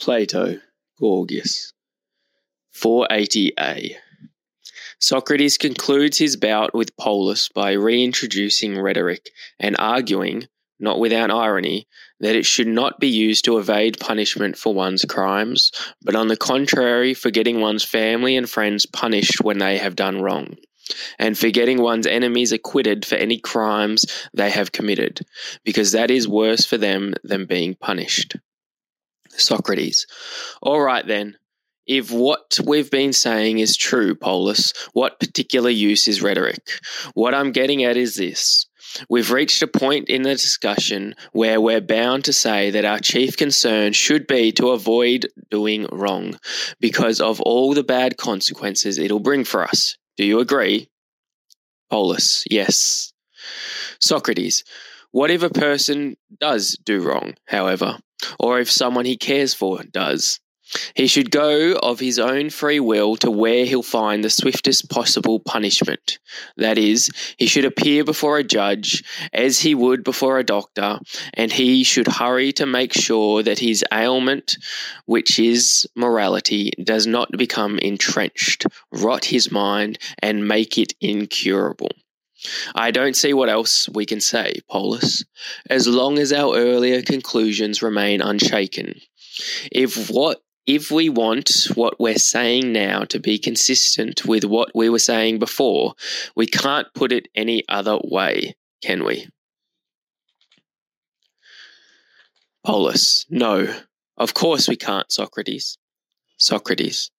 Plato, Gorgias. 480a. Socrates concludes his bout with Polus by reintroducing rhetoric and arguing, not without irony, that it should not be used to evade punishment for one's crimes, but on the contrary, for getting one's family and friends punished when they have done wrong, and for getting one's enemies acquitted for any crimes they have committed, because that is worse for them than being punished. Socrates. All right then. If what we've been saying is true, Polus, what particular use is rhetoric? What I'm getting at is this. We've reached a point in the discussion where we're bound to say that our chief concern should be to avoid doing wrong because of all the bad consequences it'll bring for us. Do you agree? Polus, yes. Socrates, what if a person does do wrong, however, or if someone he cares for does? He should go of his own free will to where he'll find the swiftest possible punishment. That is, he should appear before a judge as he would before a doctor, and he should hurry to make sure that his ailment, which is morality, does not become entrenched, rot his mind, and make it incurable. I don't see what else we can say, Polus, as long as our earlier conclusions remain unshaken. If what if we want what we're saying now to be consistent with what we were saying before, we can't put it any other way, can we? Polus, no. Of course we can't, Socrates. Socrates.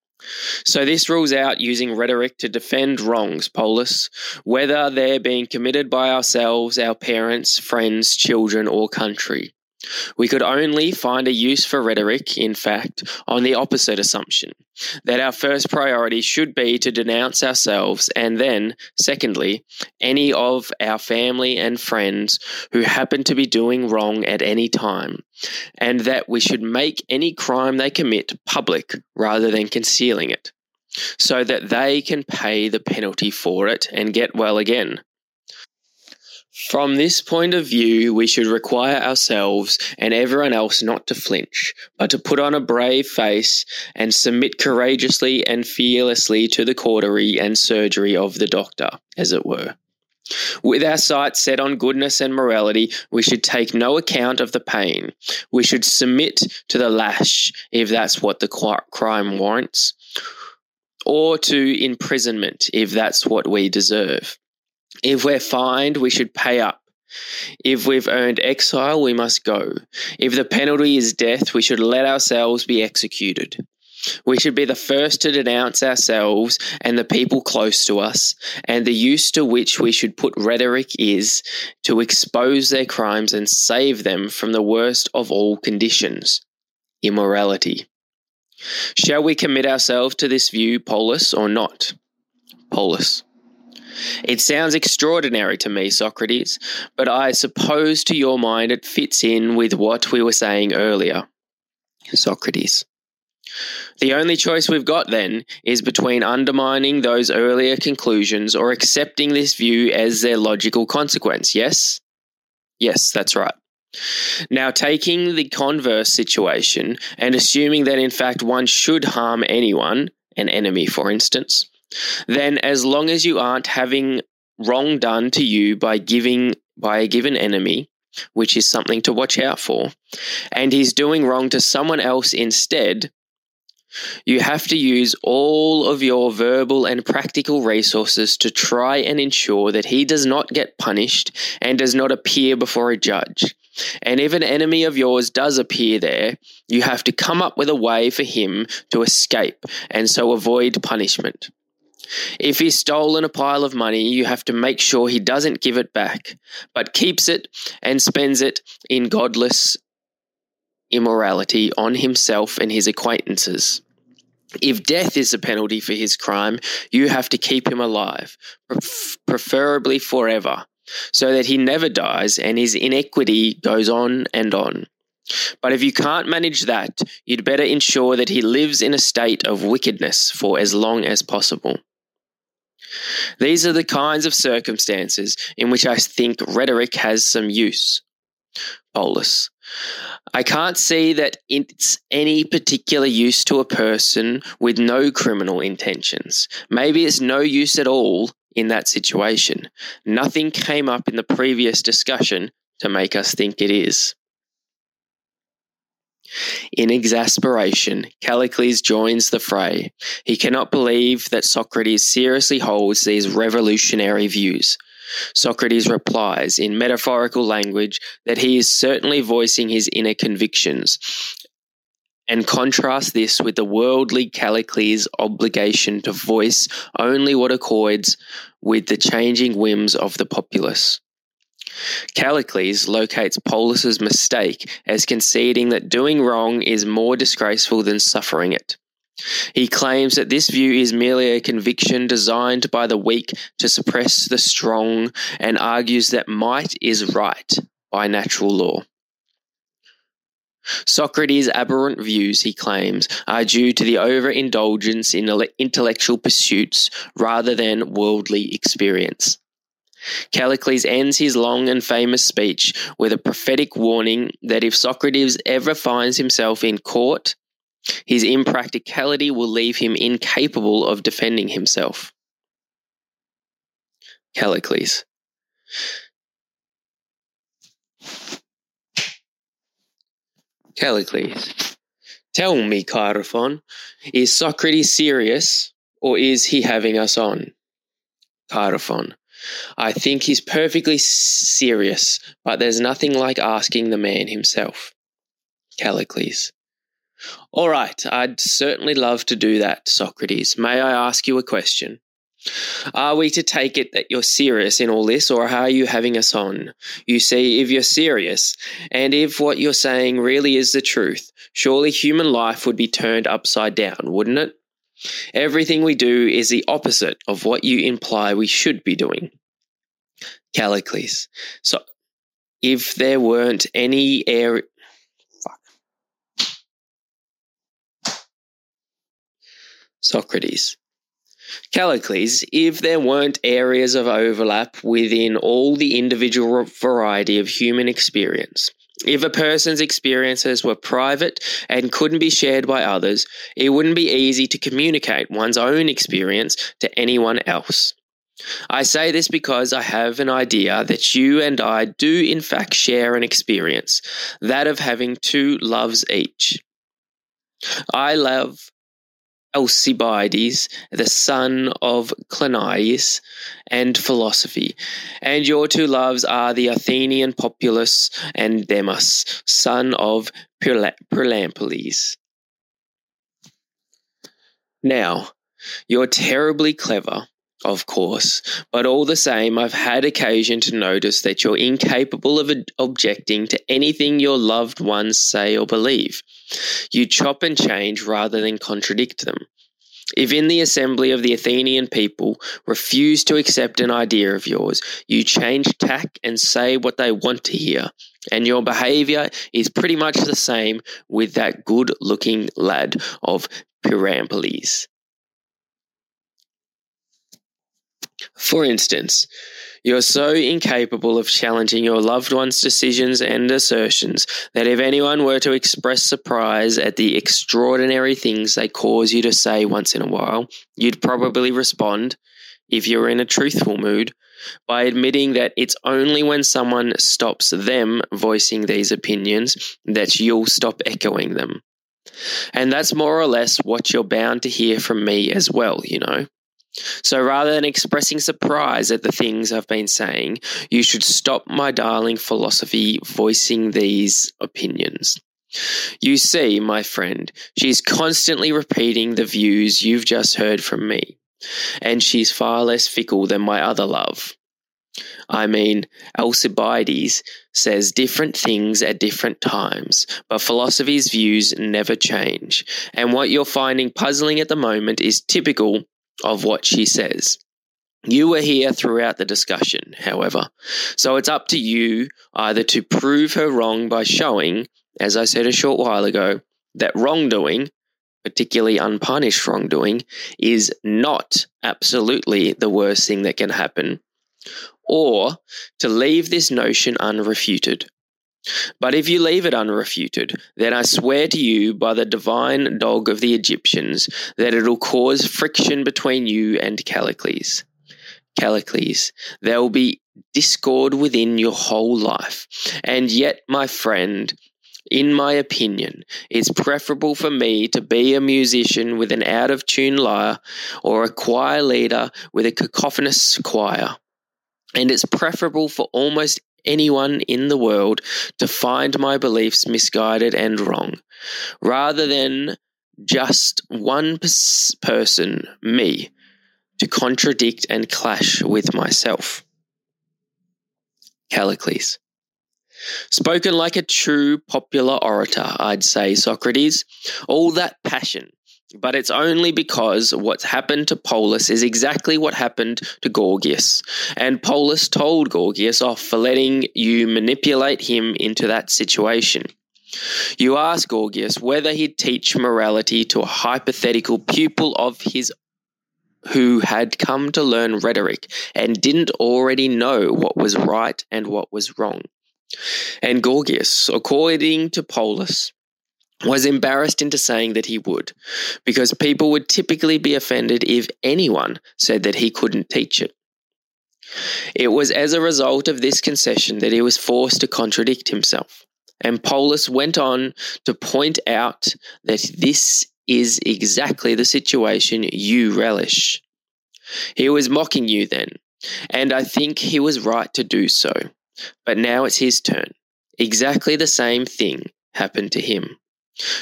So this rules out using rhetoric to defend wrongs, Polus, whether they're being committed by ourselves, our parents, friends, children, or country. We could only find a use for rhetoric, in fact, on the opposite assumption that our first priority should be to denounce ourselves, and then, secondly, any of our family and friends who happen to be doing wrong at any time, and that we should make any crime they commit public rather than concealing it, so that they can pay the penalty for it and get well again. From this point of view, we should require ourselves and everyone else not to flinch, but to put on a brave face and submit courageously and fearlessly to the cautery and surgery of the doctor, as it were. With our sights set on goodness and morality, we should take no account of the pain. We should submit to the lash if that's what the crime warrants, or to imprisonment if that's what we deserve. If we're fined, we should pay up. If we've earned exile, we must go. If the penalty is death, we should let ourselves be executed. We should be the first to denounce ourselves and the people close to us, and the use to which we should put rhetoric is to expose their crimes and save them from the worst of all conditions immorality. Shall we commit ourselves to this view, Polus, or not? Polus. It sounds extraordinary to me, Socrates, but I suppose to your mind it fits in with what we were saying earlier. Socrates. The only choice we've got then is between undermining those earlier conclusions or accepting this view as their logical consequence, yes? Yes, that's right. Now, taking the converse situation and assuming that in fact one should harm anyone, an enemy for instance, then as long as you aren't having wrong done to you by giving by a given enemy, which is something to watch out for, and he's doing wrong to someone else instead, you have to use all of your verbal and practical resources to try and ensure that he does not get punished and does not appear before a judge. And if an enemy of yours does appear there, you have to come up with a way for him to escape and so avoid punishment. If he's stolen a pile of money, you have to make sure he doesn't give it back, but keeps it and spends it in godless immorality on himself and his acquaintances. If death is the penalty for his crime, you have to keep him alive, preferably forever, so that he never dies and his inequity goes on and on. But if you can't manage that, you'd better ensure that he lives in a state of wickedness for as long as possible. These are the kinds of circumstances in which I think rhetoric has some use. Polus. I can't see that it's any particular use to a person with no criminal intentions. Maybe it's no use at all in that situation. Nothing came up in the previous discussion to make us think it is. In exasperation, Callicles joins the fray. He cannot believe that Socrates seriously holds these revolutionary views. Socrates replies in metaphorical language that he is certainly voicing his inner convictions, and contrasts this with the worldly Callicles' obligation to voice only what accords with the changing whims of the populace. Callicles locates Polus's mistake as conceding that doing wrong is more disgraceful than suffering it. He claims that this view is merely a conviction designed by the weak to suppress the strong and argues that might is right by natural law. Socrates' aberrant views, he claims, are due to the overindulgence in intellectual pursuits rather than worldly experience. Callicles ends his long and famous speech with a prophetic warning that if Socrates ever finds himself in court, his impracticality will leave him incapable of defending himself. Callicles. Callicles. Tell me, Chaerephon, is Socrates serious or is he having us on? Chaerephon. I think he's perfectly serious, but there's nothing like asking the man himself. Callicles. All right, I'd certainly love to do that, Socrates. May I ask you a question? Are we to take it that you're serious in all this, or are you having us on? You see, if you're serious, and if what you're saying really is the truth, surely human life would be turned upside down, wouldn't it? Everything we do is the opposite of what you imply we should be doing. Callicles. So, if there weren't any air. Fuck. Socrates. Callicles, if there weren't areas of overlap within all the individual variety of human experience, if a person's experiences were private and couldn't be shared by others, it wouldn't be easy to communicate one's own experience to anyone else. I say this because I have an idea that you and I do, in fact, share an experience that of having two loves each. I love Alcibiades, the son of Cleinias, and philosophy. And your two loves are the Athenian populace and Demus, son of Pyrilampes. Now, you're terribly clever, of course, but all the same, I've had occasion to notice that you're incapable of objecting to anything your loved ones say or believe. You chop and change rather than contradict them. If in the assembly of the Athenian people refuse to accept an idea of yours, you change tack and say what they want to hear. And your behavior is pretty much the same with that good looking lad of Pyrilampes. For instance, you're so incapable of challenging your loved one's decisions and assertions that if anyone were to express surprise at the extraordinary things they cause you to say once in a while, you'd probably respond, if you're in a truthful mood, by admitting that it's only when someone stops them voicing these opinions that you'll stop echoing them. And that's more or less what you're bound to hear from me as well, you know. So rather than expressing surprise at the things I've been saying, you should stop my darling philosophy voicing these opinions. You see, my friend, she's constantly repeating the views you've just heard from me, and she's far less fickle than my other love. I mean, Alcibiades says different things at different times, but philosophy's views never change. And what you're finding puzzling at the moment is typical of what she says. You were here throughout the discussion, however, so it's up to you either to prove her wrong by showing, as I said a short while ago, that wrongdoing, particularly unpunished wrongdoing, is not absolutely the worst thing that can happen, or to leave this notion unrefuted. But if you leave it unrefuted, then I swear to you by the divine dog of the Egyptians that it'll cause friction between you and Callicles. Callicles, there will be discord within your whole life. And yet, my friend, in my opinion, it's preferable for me to be a musician with an out of tune lyre or a choir leader with a cacophonous choir. And it's preferable for almost anyone in the world to find my beliefs misguided and wrong, rather than just one person, me, to contradict and clash with myself. Callicles. Spoken like a true popular orator, I'd say, Socrates. All that passion, but it's only because what's happened to Polus is exactly what happened to Gorgias. And Polus told Gorgias off for letting you manipulate him into that situation. You ask Gorgias whether he'd teach morality to a hypothetical pupil of his who had come to learn rhetoric and didn't already know what was right and what was wrong. And Gorgias, according to Polus, was embarrassed into saying that he would, because people would typically be offended if anyone said that he couldn't teach it. It was as a result of this concession that he was forced to contradict himself. And Polus went on to point out that this is exactly the situation you relish. He was mocking you then, and I think he was right to do so. But now it's his turn. Exactly the same thing happened to him.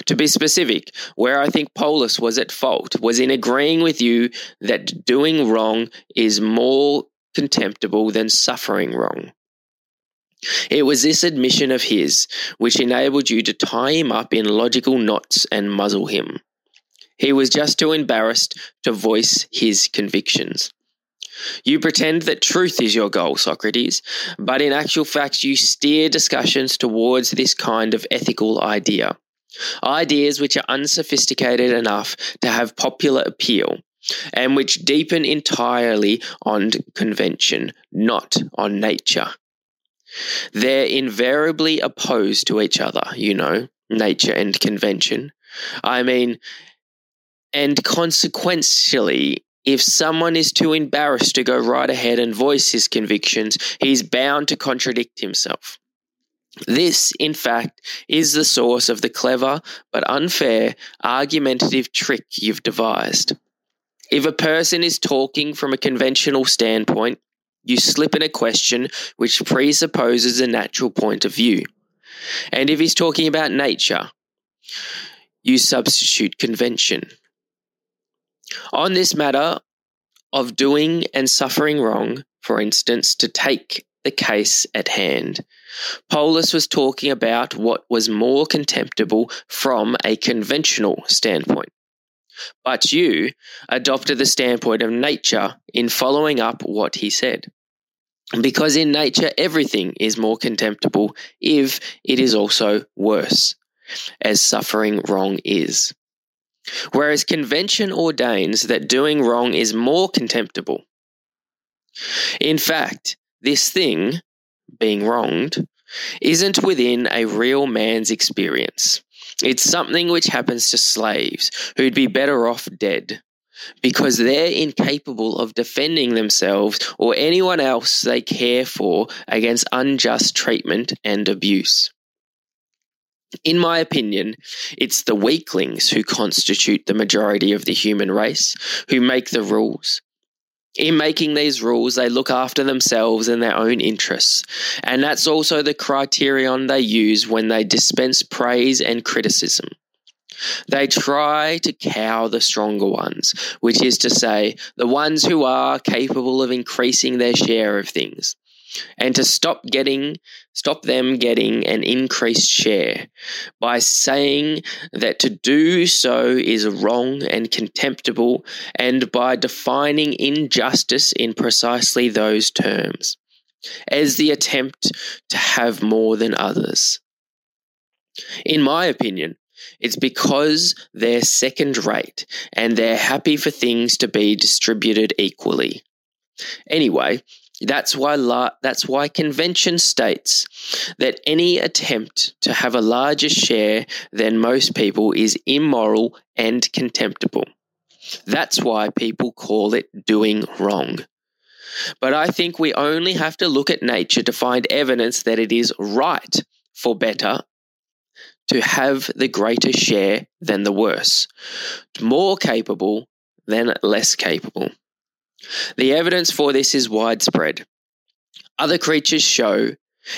To be specific, where I think Polus was at fault was in agreeing with you that doing wrong is more contemptible than suffering wrong. It was this admission of his which enabled you to tie him up in logical knots and muzzle him. He was just too embarrassed to voice his convictions. You pretend that truth is your goal, Socrates, but in actual fact, you steer discussions towards this kind of ethical idea. Ideas which are unsophisticated enough to have popular appeal and which deepen entirely on convention, not on nature. They're invariably opposed to each other, you know, nature and convention. I mean, and consequentially, if someone is too embarrassed to go right ahead and voice his convictions, he's bound to contradict himself. This, in fact, is the source of the clever but unfair argumentative trick you've devised. If a person is talking from a conventional standpoint, you slip in a question which presupposes a natural point of view. And if he's talking about nature, you substitute convention. On this matter of doing and suffering wrong, for instance, to take the case at hand, Polus was talking about what was more contemptible from a conventional standpoint. But you adopted the standpoint of nature in following up what he said. Because in nature, everything is more contemptible if it is also worse, as suffering wrong is. Whereas convention ordains that doing wrong is more contemptible. In fact, this thing, being wronged, isn't within a real man's experience. It's something which happens to slaves who'd be better off dead because they're incapable of defending themselves or anyone else they care for against unjust treatment and abuse. In my opinion, it's the weaklings who constitute the majority of the human race, who make the rules. In making these rules, they look after themselves and their own interests. And that's also the criterion they use when they dispense praise and criticism. They try to cow the stronger ones, which is to say, the ones who are capable of increasing their share of things and to stop getting stop them getting an increased share by saying that to do so is wrong and contemptible and by defining injustice in precisely those terms as the attempt to have more than others in my opinion it's because they're second rate and they're happy for things to be distributed equally. Anyway, That's why, la- that's why convention states that any attempt to have a larger share than most people is immoral and contemptible. That's why people call it doing wrong. But I think we only have to look at nature to find evidence that it is right for better to have the greater share than the worse, more capable than less capable. The evidence for this is widespread. Other creatures show,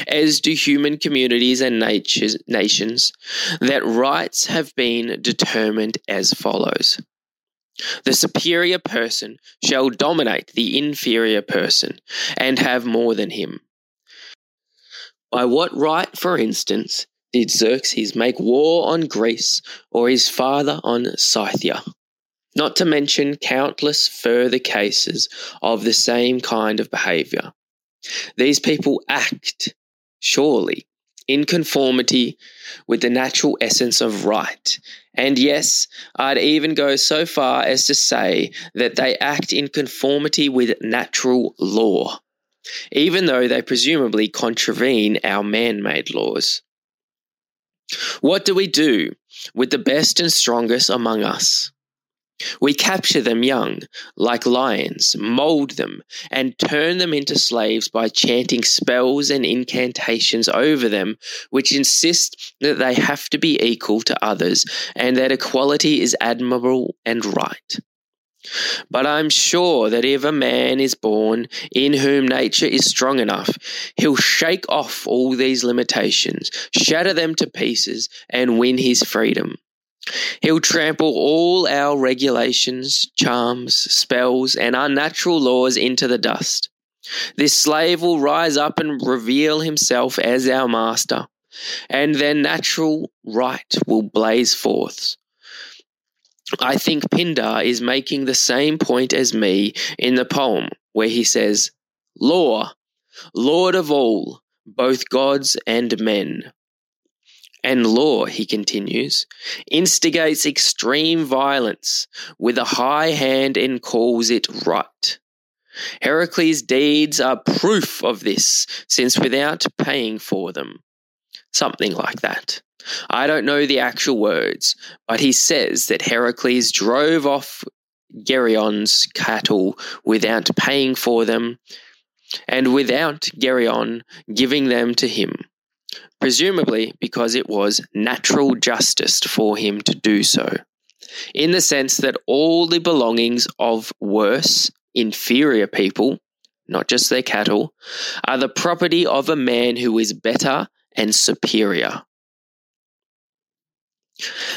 as do human communities and natures, nations, that rights have been determined as follows. The superior person shall dominate the inferior person and have more than him. By what right, for instance, did Xerxes make war on Greece or his father on Scythia? Not to mention countless further cases of the same kind of behavior. These people act, surely, in conformity with the natural essence of right. And yes, I'd even go so far as to say that they act in conformity with natural law, even though they presumably contravene our man made laws. What do we do with the best and strongest among us? We capture them young, like lions, mold them, and turn them into slaves by chanting spells and incantations over them, which insist that they have to be equal to others and that equality is admirable and right. But I'm sure that if a man is born in whom nature is strong enough, he'll shake off all these limitations, shatter them to pieces, and win his freedom. He'll trample all our regulations, charms, spells, and unnatural laws into the dust. This slave will rise up and reveal himself as our master, and then natural right will blaze forth. I think Pindar is making the same point as me in the poem, where he says, Law, Lord of all, both gods and men and law, he continues, instigates extreme violence with a high hand and calls it right. Heracles' deeds are proof of this, since without paying for them. Something like that. I don't know the actual words, but he says that Heracles drove off Geryon's cattle without paying for them, and without Geryon giving them to him presumably because it was natural justice for him to do so, in the sense that all the belongings of worse, inferior people, not just their cattle, are the property of a man who is better and superior.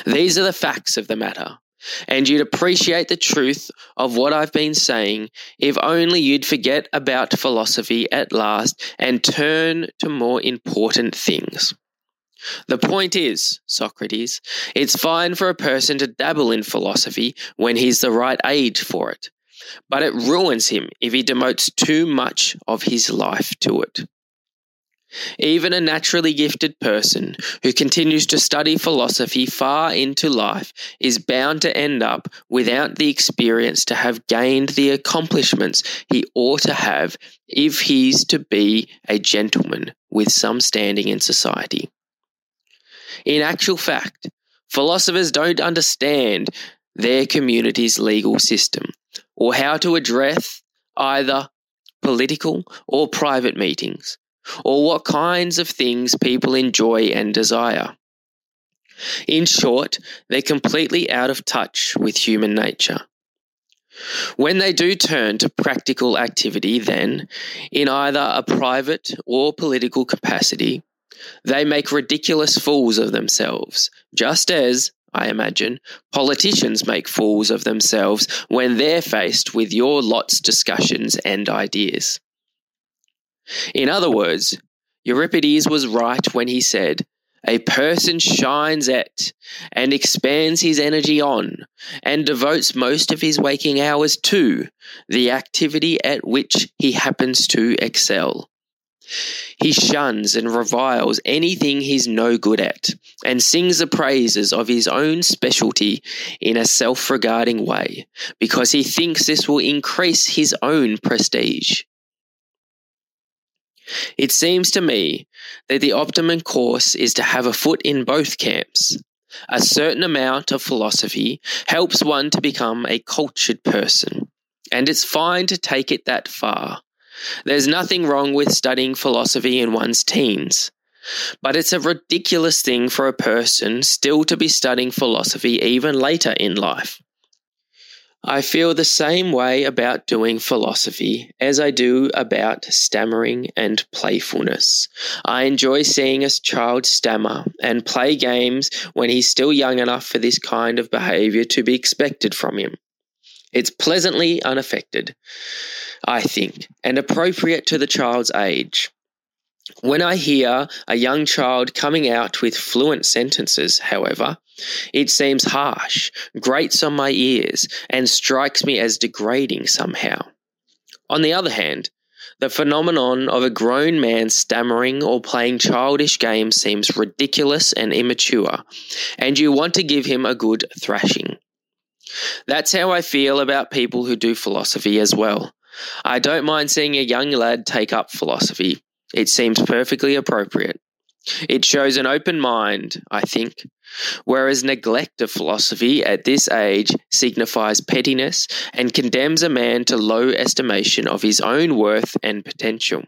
These are the facts of the matter, and you'd appreciate the truth of what I've been saying if only you'd forget about philosophy at last and turn to more important things. The point is, Socrates, it's fine for a person to dabble in philosophy when he's the right age for it, but it ruins him if he devotes too much of his life to it. Even a naturally gifted person who continues to study philosophy far into life is bound to end up without the experience to have gained the accomplishments he ought to have if he's to be a gentleman with some standing in society. In actual fact, philosophers don't understand their community's legal system or how to address either political or private meetings or what kinds of things people enjoy and desire. In short, they're completely out of touch with human nature. When they do turn to practical activity, then, in either a private or political capacity, they make ridiculous fools of themselves, just as, I imagine, politicians make fools of themselves when they're faced with your lot's discussions and ideas. In other words, Euripides was right when he said, a person shines at and expands his energy on and devotes most of his waking hours to the activity at which he happens to excel. He shuns and reviles anything he's no good at and sings the praises of his own specialty in a self regarding way because he thinks this will increase his own prestige. It seems to me that the optimum course is to have a foot in both camps. A certain amount of philosophy helps one to become a cultured person, and it's fine to take it that far. There's nothing wrong with studying philosophy in one's teens. But it's a ridiculous thing for a person still to be studying philosophy even later in life. I feel the same way about doing philosophy as I do about stammering and playfulness. I enjoy seeing a child stammer and play games when he's still young enough for this kind of behavior to be expected from him. It's pleasantly unaffected, I think, and appropriate to the child's age. When I hear a young child coming out with fluent sentences, however, it seems harsh, grates on my ears, and strikes me as degrading somehow. On the other hand, the phenomenon of a grown man stammering or playing childish games seems ridiculous and immature, and you want to give him a good thrashing. That's how I feel about people who do philosophy as well. I don't mind seeing a young lad take up philosophy, it seems perfectly appropriate. It shows an open mind, I think, whereas neglect of philosophy at this age signifies pettiness and condemns a man to low estimation of his own worth and potential.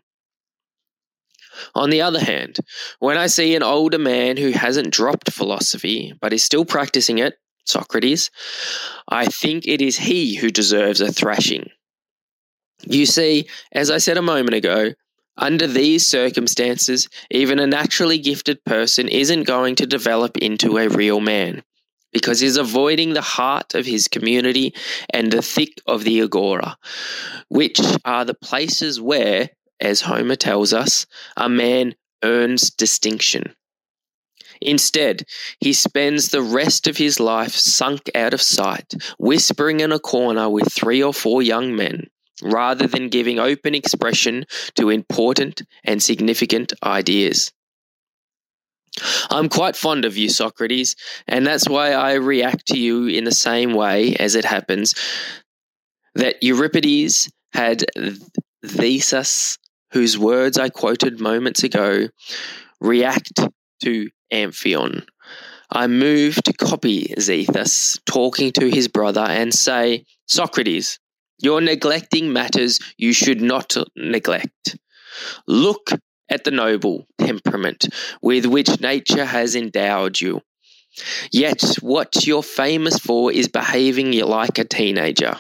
On the other hand, when I see an older man who hasn't dropped philosophy but is still practicing it, Socrates, I think it is he who deserves a thrashing. You see, as I said a moment ago, under these circumstances, even a naturally gifted person isn't going to develop into a real man because he's avoiding the heart of his community and the thick of the agora, which are the places where, as Homer tells us, a man earns distinction. Instead, he spends the rest of his life sunk out of sight, whispering in a corner with three or four young men, rather than giving open expression to important and significant ideas. I'm quite fond of you, Socrates, and that's why I react to you in the same way as it happens that Euripides had Zethus, whose words I quoted moments ago, react to Amphion. I move to copy Zethus talking to his brother and say, Socrates, you're neglecting matters you should not neglect. Look at the noble temperament with which nature has endowed you. Yet, what you're famous for is behaving like a teenager.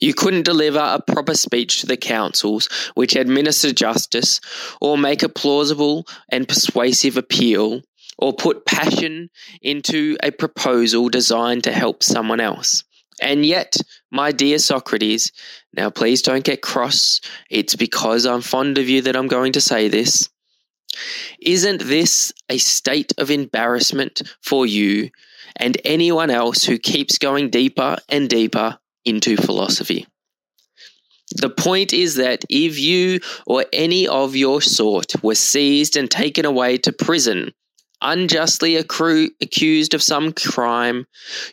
You couldn't deliver a proper speech to the councils which administer justice, or make a plausible and persuasive appeal, or put passion into a proposal designed to help someone else. And yet, my dear Socrates, now please don't get cross. It's because I'm fond of you that I'm going to say this. Isn't this a state of embarrassment for you and anyone else who keeps going deeper and deeper into philosophy? The point is that if you or any of your sort were seized and taken away to prison, unjustly accru- accused of some crime,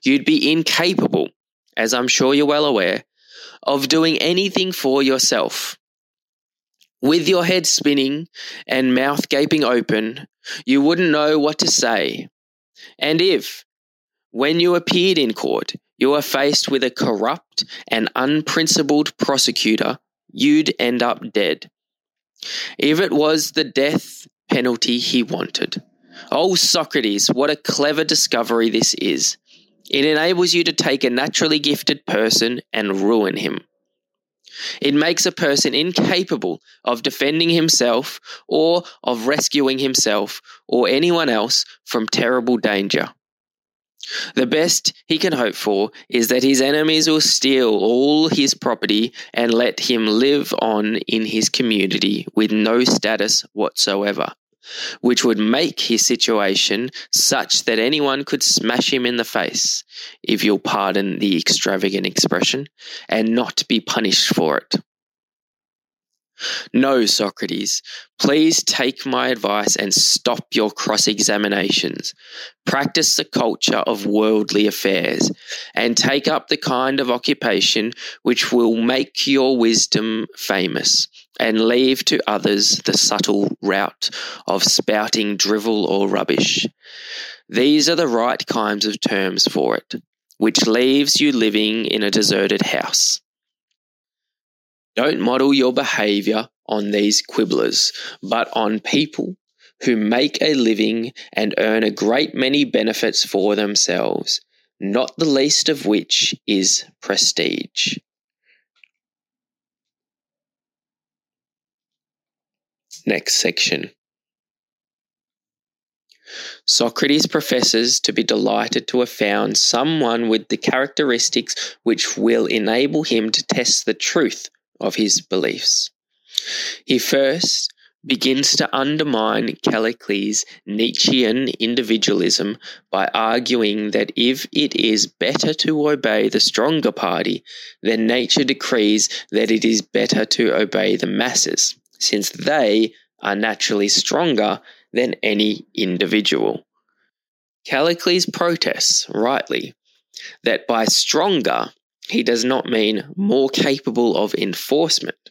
you'd be incapable as I'm sure you're well aware, of doing anything for yourself. With your head spinning and mouth gaping open, you wouldn't know what to say. And if, when you appeared in court, you were faced with a corrupt and unprincipled prosecutor, you'd end up dead. If it was the death penalty he wanted. Oh, Socrates, what a clever discovery this is. It enables you to take a naturally gifted person and ruin him. It makes a person incapable of defending himself or of rescuing himself or anyone else from terrible danger. The best he can hope for is that his enemies will steal all his property and let him live on in his community with no status whatsoever which would make his situation such that anyone could smash him in the face, if you'll pardon the extravagant expression, and not be punished for it. No, Socrates, please take my advice and stop your cross examinations. Practice the culture of worldly affairs and take up the kind of occupation which will make your wisdom famous and leave to others the subtle route of spouting drivel or rubbish. These are the right kinds of terms for it, which leaves you living in a deserted house. Don't model your behavior on these quibblers, but on people who make a living and earn a great many benefits for themselves, not the least of which is prestige. Next section. Socrates professes to be delighted to have found someone with the characteristics which will enable him to test the truth of his beliefs. He first begins to undermine Callicles' Nietzschean individualism by arguing that if it is better to obey the stronger party, then nature decrees that it is better to obey the masses, since they are naturally stronger than any individual. Callicles protests, rightly, that by stronger he does not mean more capable of enforcement,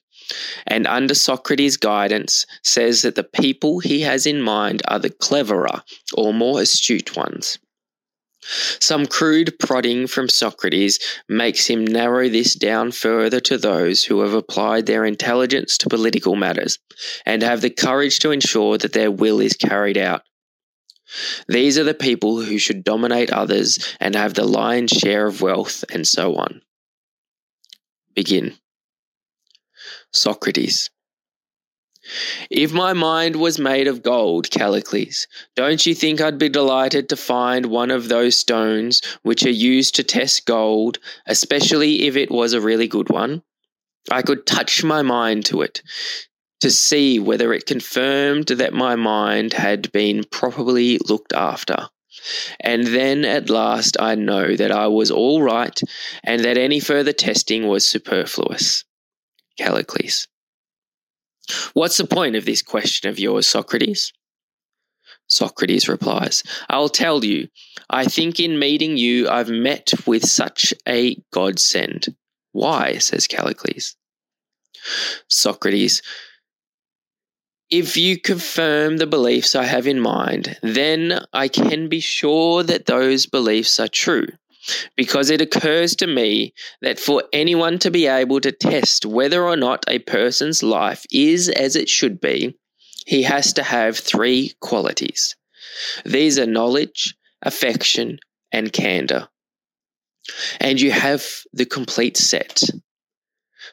and under Socrates' guidance says that the people he has in mind are the cleverer or more astute ones. Some crude prodding from Socrates makes him narrow this down further to those who have applied their intelligence to political matters and have the courage to ensure that their will is carried out. These are the people who should dominate others and have the lion's share of wealth, and so on. Begin. Socrates. If my mind was made of gold, Callicles, don't you think I'd be delighted to find one of those stones which are used to test gold, especially if it was a really good one? I could touch my mind to it to see whether it confirmed that my mind had been properly looked after. And then at last I know that I was all right and that any further testing was superfluous. Callicles. What's the point of this question of yours, Socrates? Socrates replies, I'll tell you. I think in meeting you, I've met with such a godsend. Why? says Callicles. Socrates, if you confirm the beliefs I have in mind, then I can be sure that those beliefs are true because it occurs to me that for anyone to be able to test whether or not a person's life is as it should be, he has to have three qualities. These are knowledge, affection, and candor. And you have the complete set.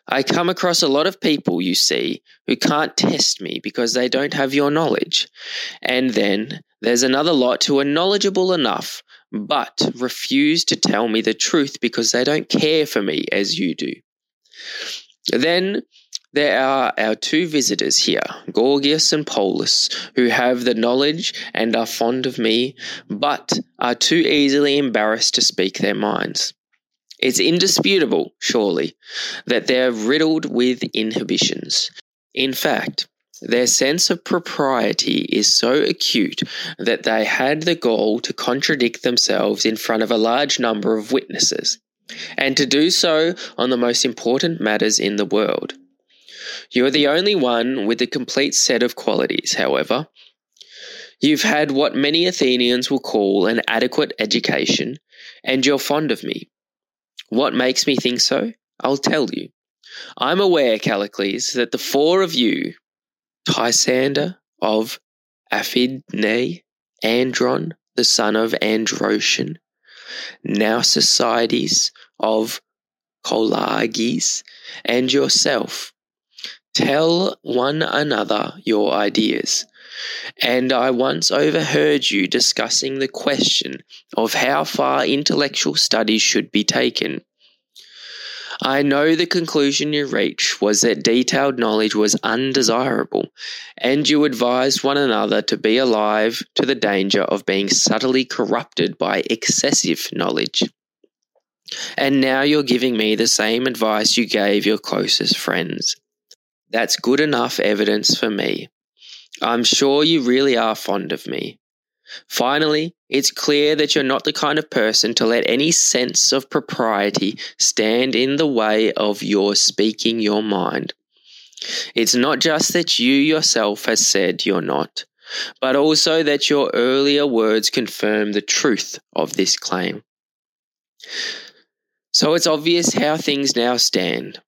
I come across a lot of people, you see, who can't test me because they don't have your knowledge. And then there's another lot who are knowledgeable enough but refuse to tell me the truth because they don't care for me as you do. Then there are our two visitors here, Gorgias and Polus, who have the knowledge and are fond of me, but are too easily embarrassed to speak their minds. It's indisputable, surely, that they're riddled with inhibitions. In fact, their sense of propriety is so acute that they had the gall to contradict themselves in front of a large number of witnesses, and to do so on the most important matters in the world. You are the only one with a complete set of qualities, however. You've had what many Athenians will call an adequate education, and you're fond of me. What makes me think so? I'll tell you. I'm aware, Callicles, that the four of you Tisander of Aphidne, Andron, the son of Androtion, Nausicydes of Cholarges, and yourself. Tell one another your ideas. And I once overheard you discussing the question of how far intellectual studies should be taken. I know the conclusion you reached was that detailed knowledge was undesirable, and you advised one another to be alive to the danger of being subtly corrupted by excessive knowledge. And now you're giving me the same advice you gave your closest friends. That's good enough evidence for me. I'm sure you really are fond of me. Finally, it's clear that you're not the kind of person to let any sense of propriety stand in the way of your speaking your mind. It's not just that you yourself has said you're not, but also that your earlier words confirm the truth of this claim. So it's obvious how things now stand.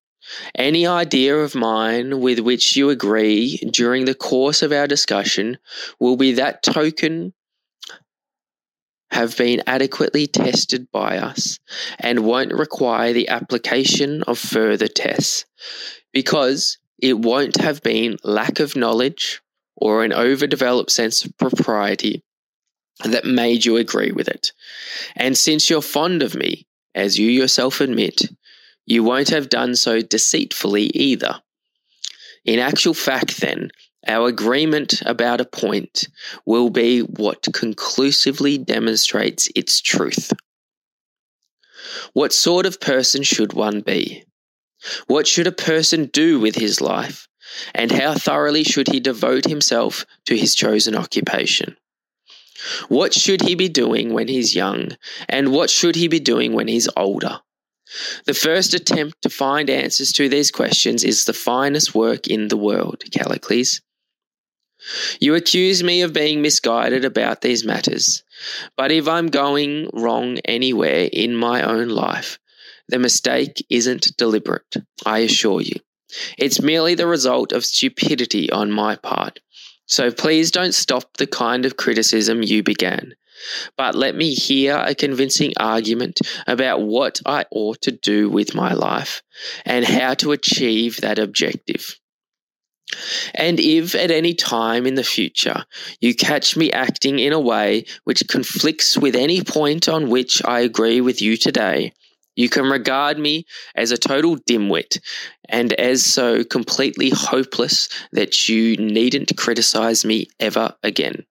Any idea of mine with which you agree during the course of our discussion will be that token have been adequately tested by us and won't require the application of further tests because it won't have been lack of knowledge or an overdeveloped sense of propriety that made you agree with it. And since you're fond of me, as you yourself admit, you won't have done so deceitfully either. In actual fact, then, our agreement about a point will be what conclusively demonstrates its truth. What sort of person should one be? What should a person do with his life? And how thoroughly should he devote himself to his chosen occupation? What should he be doing when he's young? And what should he be doing when he's older? The first attempt to find answers to these questions is the finest work in the world, Callicles. You accuse me of being misguided about these matters, but if I'm going wrong anywhere in my own life, the mistake isn't deliberate, I assure you. It's merely the result of stupidity on my part. So please don't stop the kind of criticism you began, but let me hear a convincing argument about what I ought to do with my life and how to achieve that objective. And if at any time in the future you catch me acting in a way which conflicts with any point on which I agree with you today, you can regard me as a total dimwit and as so completely hopeless that you needn't criticize me ever again.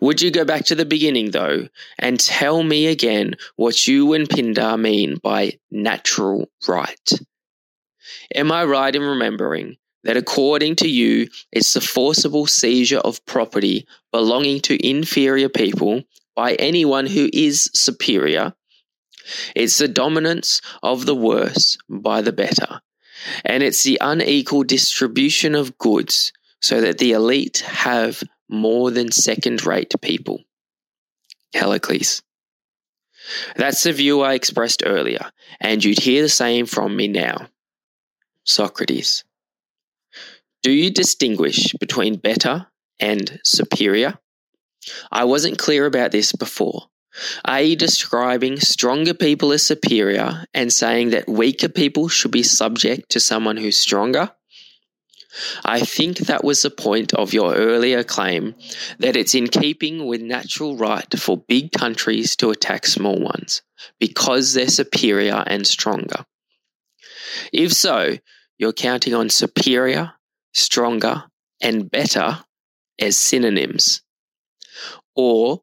Would you go back to the beginning, though, and tell me again what you and Pindar mean by natural right? Am I right in remembering that according to you, it's the forcible seizure of property belonging to inferior people by anyone who is superior it's the dominance of the worse by the better. And it's the unequal distribution of goods so that the elite have more than second rate people. Callicles. That's the view I expressed earlier, and you'd hear the same from me now. Socrates. Do you distinguish between better and superior? I wasn't clear about this before. Are you describing stronger people as superior and saying that weaker people should be subject to someone who's stronger? I think that was the point of your earlier claim that it's in keeping with natural right for big countries to attack small ones because they're superior and stronger. If so, you're counting on superior, stronger, and better as synonyms. Or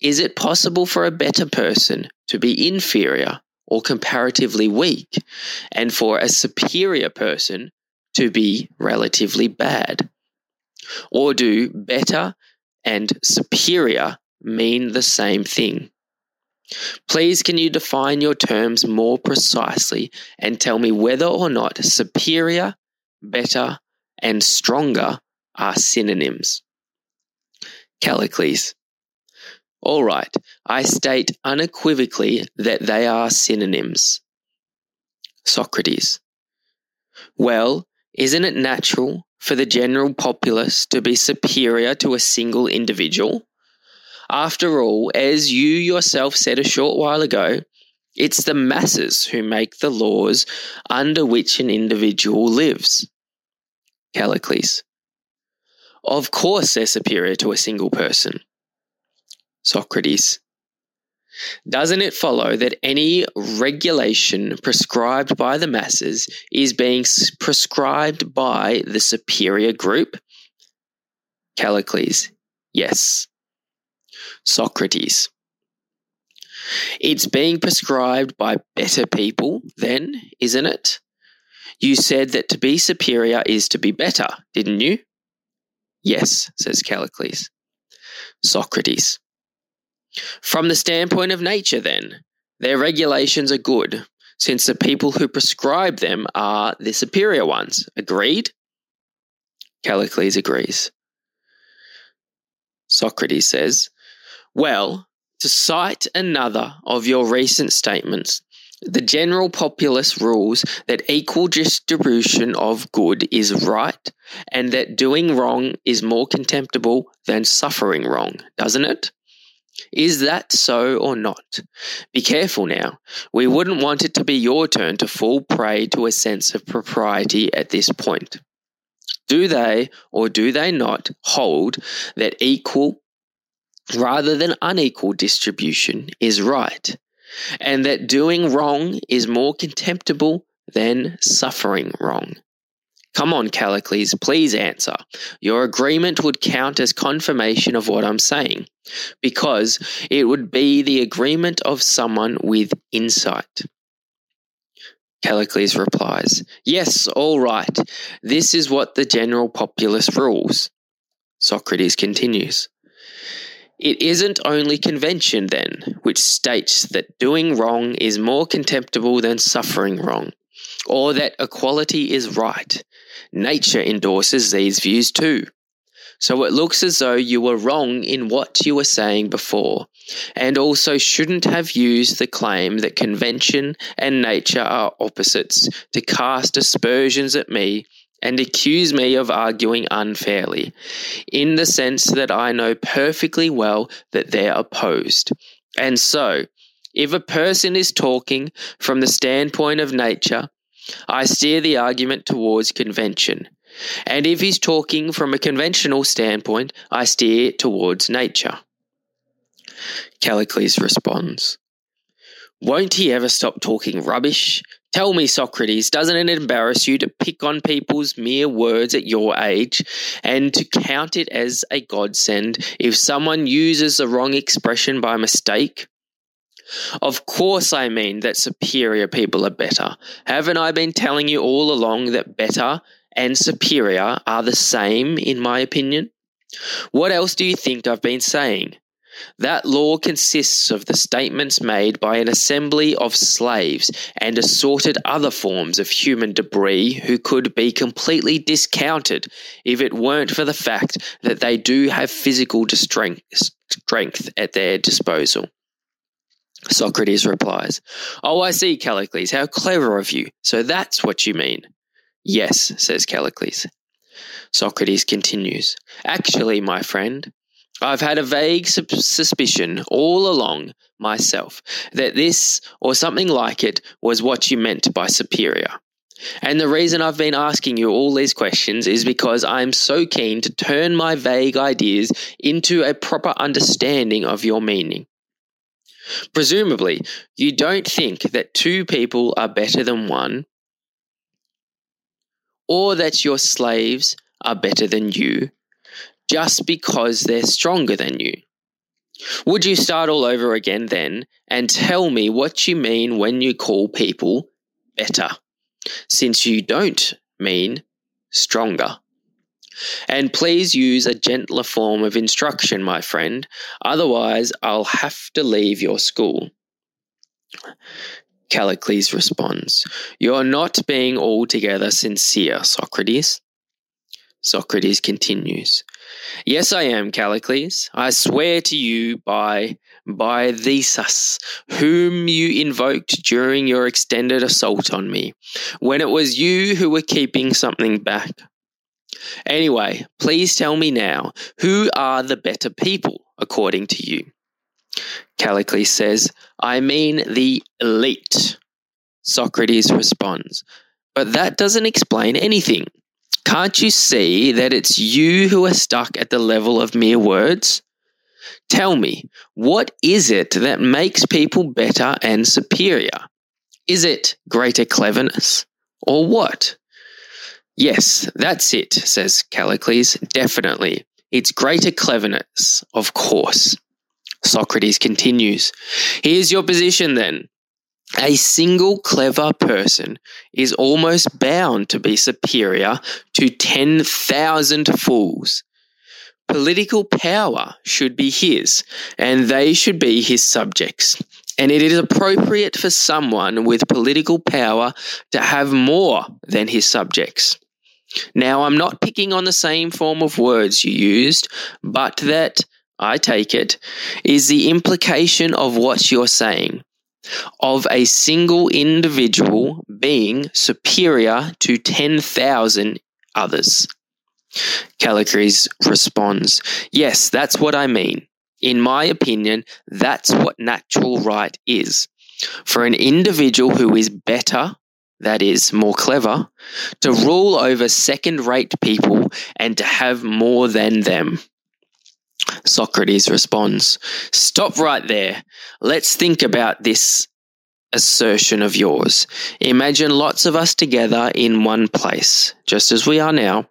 is it possible for a better person to be inferior or comparatively weak, and for a superior person to be relatively bad? Or do better and superior mean the same thing? Please, can you define your terms more precisely and tell me whether or not superior, better, and stronger are synonyms? Callicles. All right, I state unequivocally that they are synonyms. Socrates. Well, isn't it natural for the general populace to be superior to a single individual? After all, as you yourself said a short while ago, it's the masses who make the laws under which an individual lives. Callicles. Of course, they're superior to a single person. Socrates. Doesn't it follow that any regulation prescribed by the masses is being prescribed by the superior group? Callicles. Yes. Socrates. It's being prescribed by better people, then, isn't it? You said that to be superior is to be better, didn't you? Yes, says Callicles. Socrates. From the standpoint of nature, then, their regulations are good, since the people who prescribe them are the superior ones. Agreed? Callicles agrees. Socrates says, Well, to cite another of your recent statements, the general populace rules that equal distribution of good is right and that doing wrong is more contemptible than suffering wrong, doesn't it? Is that so or not? Be careful now. We wouldn't want it to be your turn to fall prey to a sense of propriety at this point. Do they or do they not hold that equal rather than unequal distribution is right, and that doing wrong is more contemptible than suffering wrong? Come on, Callicles, please answer. Your agreement would count as confirmation of what I'm saying, because it would be the agreement of someone with insight. Callicles replies, Yes, all right. This is what the general populace rules. Socrates continues, It isn't only convention, then, which states that doing wrong is more contemptible than suffering wrong, or that equality is right. Nature endorses these views too. So it looks as though you were wrong in what you were saying before, and also shouldn't have used the claim that convention and nature are opposites to cast aspersions at me and accuse me of arguing unfairly, in the sense that I know perfectly well that they're opposed. And so, if a person is talking from the standpoint of nature, I steer the argument towards convention. And if he's talking from a conventional standpoint, I steer towards nature. Callicles responds, Won't he ever stop talking rubbish? Tell me, Socrates, doesn't it embarrass you to pick on people's mere words at your age and to count it as a godsend if someone uses the wrong expression by mistake? Of course, I mean that superior people are better. Haven't I been telling you all along that better and superior are the same, in my opinion? What else do you think I've been saying? That law consists of the statements made by an assembly of slaves and assorted other forms of human debris who could be completely discounted if it weren't for the fact that they do have physical strength at their disposal. Socrates replies, Oh, I see, Callicles, how clever of you. So that's what you mean. Yes, says Callicles. Socrates continues, Actually, my friend, I've had a vague suspicion all along myself that this, or something like it, was what you meant by superior. And the reason I've been asking you all these questions is because I'm so keen to turn my vague ideas into a proper understanding of your meaning. Presumably, you don't think that two people are better than one, or that your slaves are better than you, just because they're stronger than you. Would you start all over again then and tell me what you mean when you call people better, since you don't mean stronger? And please use a gentler form of instruction, my friend, otherwise, I'll have to leave your school. Callicles responds, You're not being altogether sincere, Socrates. Socrates continues, Yes, I am, Callicles. I swear to you by by Zethus, whom you invoked during your extended assault on me, when it was you who were keeping something back. Anyway, please tell me now, who are the better people, according to you? Callicles says, I mean the elite. Socrates responds, but that doesn't explain anything. Can't you see that it's you who are stuck at the level of mere words? Tell me, what is it that makes people better and superior? Is it greater cleverness? Or what? Yes, that's it, says Callicles. Definitely. It's greater cleverness, of course. Socrates continues. Here's your position then. A single clever person is almost bound to be superior to 10,000 fools. Political power should be his, and they should be his subjects. and it is appropriate for someone with political power to have more than his subjects. Now, I'm not picking on the same form of words you used, but that, I take it, is the implication of what you're saying of a single individual being superior to 10,000 others. Callicles responds, Yes, that's what I mean. In my opinion, that's what natural right is. For an individual who is better, that is, more clever, to rule over second rate people and to have more than them. Socrates responds, Stop right there. Let's think about this assertion of yours. Imagine lots of us together in one place, just as we are now,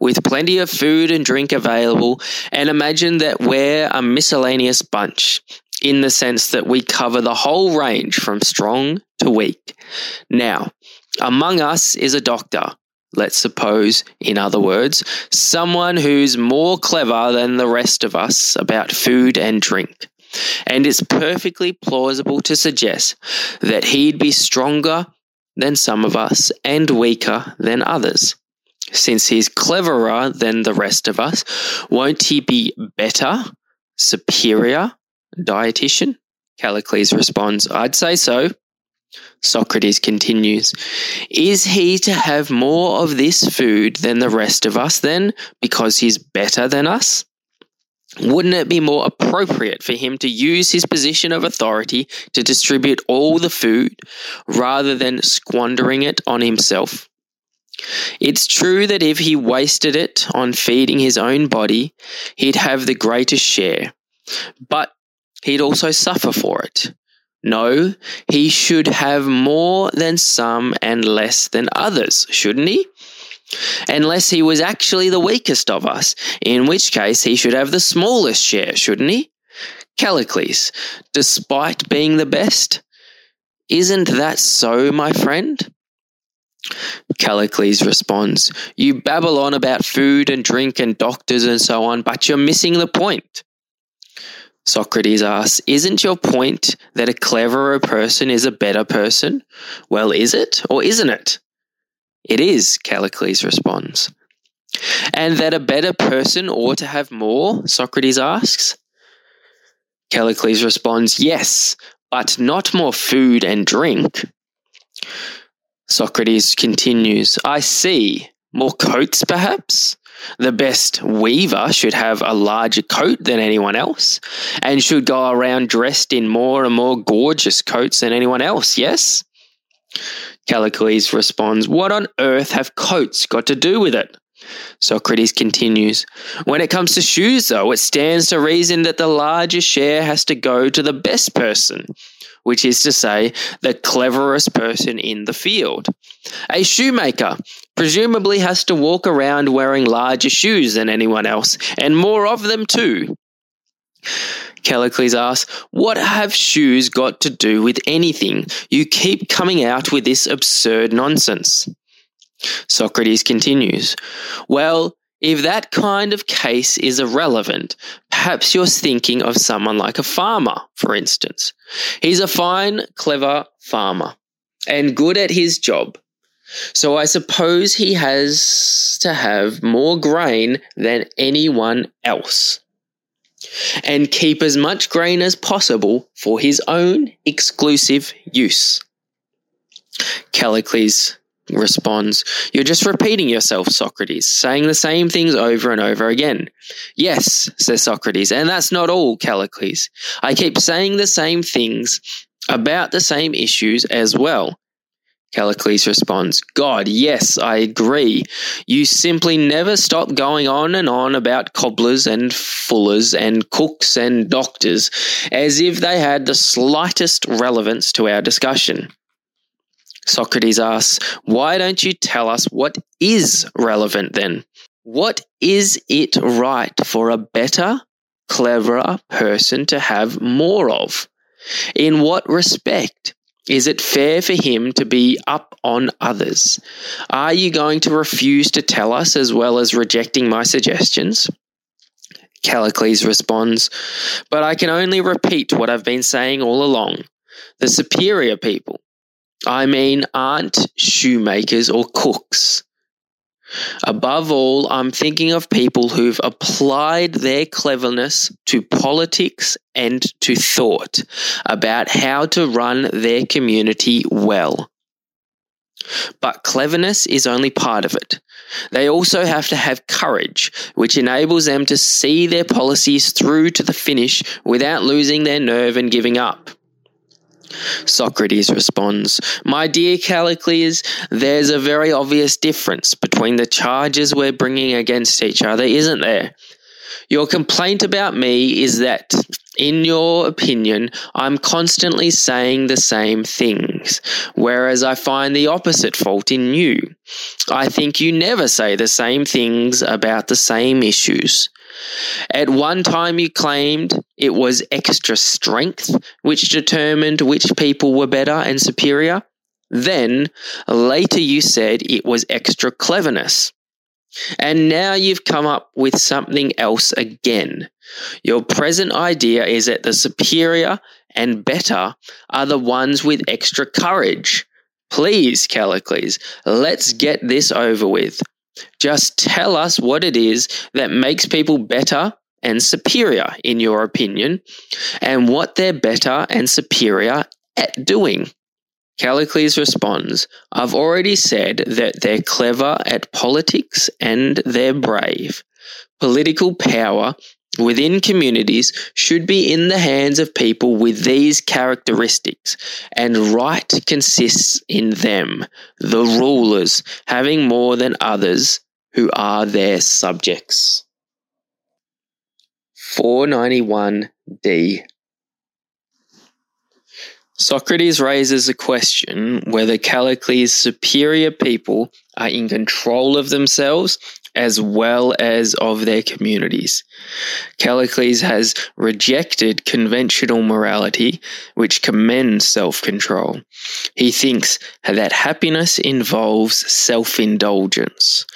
with plenty of food and drink available, and imagine that we're a miscellaneous bunch in the sense that we cover the whole range from strong to weak. Now, among us is a doctor. Let's suppose, in other words, someone who's more clever than the rest of us about food and drink. And it's perfectly plausible to suggest that he'd be stronger than some of us and weaker than others. Since he's cleverer than the rest of us, won't he be better, superior dietitian? Callicles responds, I'd say so. Socrates continues, Is he to have more of this food than the rest of us then, because he's better than us? Wouldn't it be more appropriate for him to use his position of authority to distribute all the food rather than squandering it on himself? It's true that if he wasted it on feeding his own body, he'd have the greatest share, but he'd also suffer for it. No, he should have more than some and less than others, shouldn't he? Unless he was actually the weakest of us, in which case he should have the smallest share, shouldn't he? Callicles, despite being the best? Isn't that so, my friend? Callicles responds, You babble on about food and drink and doctors and so on, but you're missing the point. Socrates asks, Isn't your point that a cleverer person is a better person? Well, is it or isn't it? It is, Callicles responds. And that a better person ought to have more? Socrates asks. Callicles responds, Yes, but not more food and drink. Socrates continues, I see. More coats, perhaps? The best weaver should have a larger coat than anyone else and should go around dressed in more and more gorgeous coats than anyone else, yes? Callicles responds, What on earth have coats got to do with it? Socrates continues, When it comes to shoes, though, it stands to reason that the larger share has to go to the best person which is to say, the cleverest person in the field. A shoemaker presumably has to walk around wearing larger shoes than anyone else, and more of them too. Callicles asks, What have shoes got to do with anything? You keep coming out with this absurd nonsense. Socrates continues, Well, if that kind of case is irrelevant, perhaps you're thinking of someone like a farmer, for instance. He's a fine, clever farmer and good at his job. So I suppose he has to have more grain than anyone else and keep as much grain as possible for his own exclusive use. Callicles responds, You're just repeating yourself, Socrates, saying the same things over and over again. Yes, says Socrates, and that's not all, Callicles. I keep saying the same things about the same issues as well. Callicles responds, God, yes, I agree. You simply never stop going on and on about cobblers and fullers and cooks and doctors as if they had the slightest relevance to our discussion. Socrates asks, Why don't you tell us what is relevant then? What is it right for a better, cleverer person to have more of? In what respect? Is it fair for him to be up on others? Are you going to refuse to tell us as well as rejecting my suggestions? Callicles responds, But I can only repeat what I've been saying all along. the superior people. I mean, aren't shoemakers or cooks. Above all, I'm thinking of people who've applied their cleverness to politics and to thought about how to run their community well. But cleverness is only part of it. They also have to have courage, which enables them to see their policies through to the finish without losing their nerve and giving up. Socrates responds, My dear Callicles, there's a very obvious difference between the charges we're bringing against each other, isn't there? Your complaint about me is that, in your opinion, I'm constantly saying the same things, whereas I find the opposite fault in you. I think you never say the same things about the same issues. At one time, you claimed it was extra strength which determined which people were better and superior. Then, later, you said it was extra cleverness. And now you've come up with something else again. Your present idea is that the superior and better are the ones with extra courage. Please, Callicles, let's get this over with. Just tell us what it is that makes people better and superior, in your opinion, and what they're better and superior at doing. Callicles responds, I've already said that they're clever at politics and they're brave. Political power within communities should be in the hands of people with these characteristics, and right consists in them, the rulers, having more than others who are their subjects. 491d Socrates raises a question whether Callicles' superior people are in control of themselves as well as of their communities. Callicles has rejected conventional morality, which commends self control. He thinks that happiness involves self indulgence.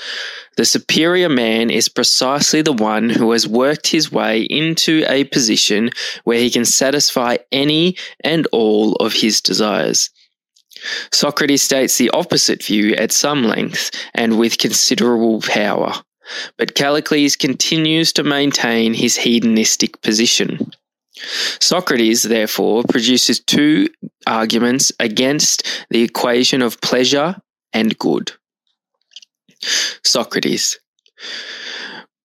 The superior man is precisely the one who has worked his way into a position where he can satisfy any and all of his desires. Socrates states the opposite view at some length and with considerable power, but Callicles continues to maintain his hedonistic position. Socrates, therefore, produces two arguments against the equation of pleasure and good. Socrates.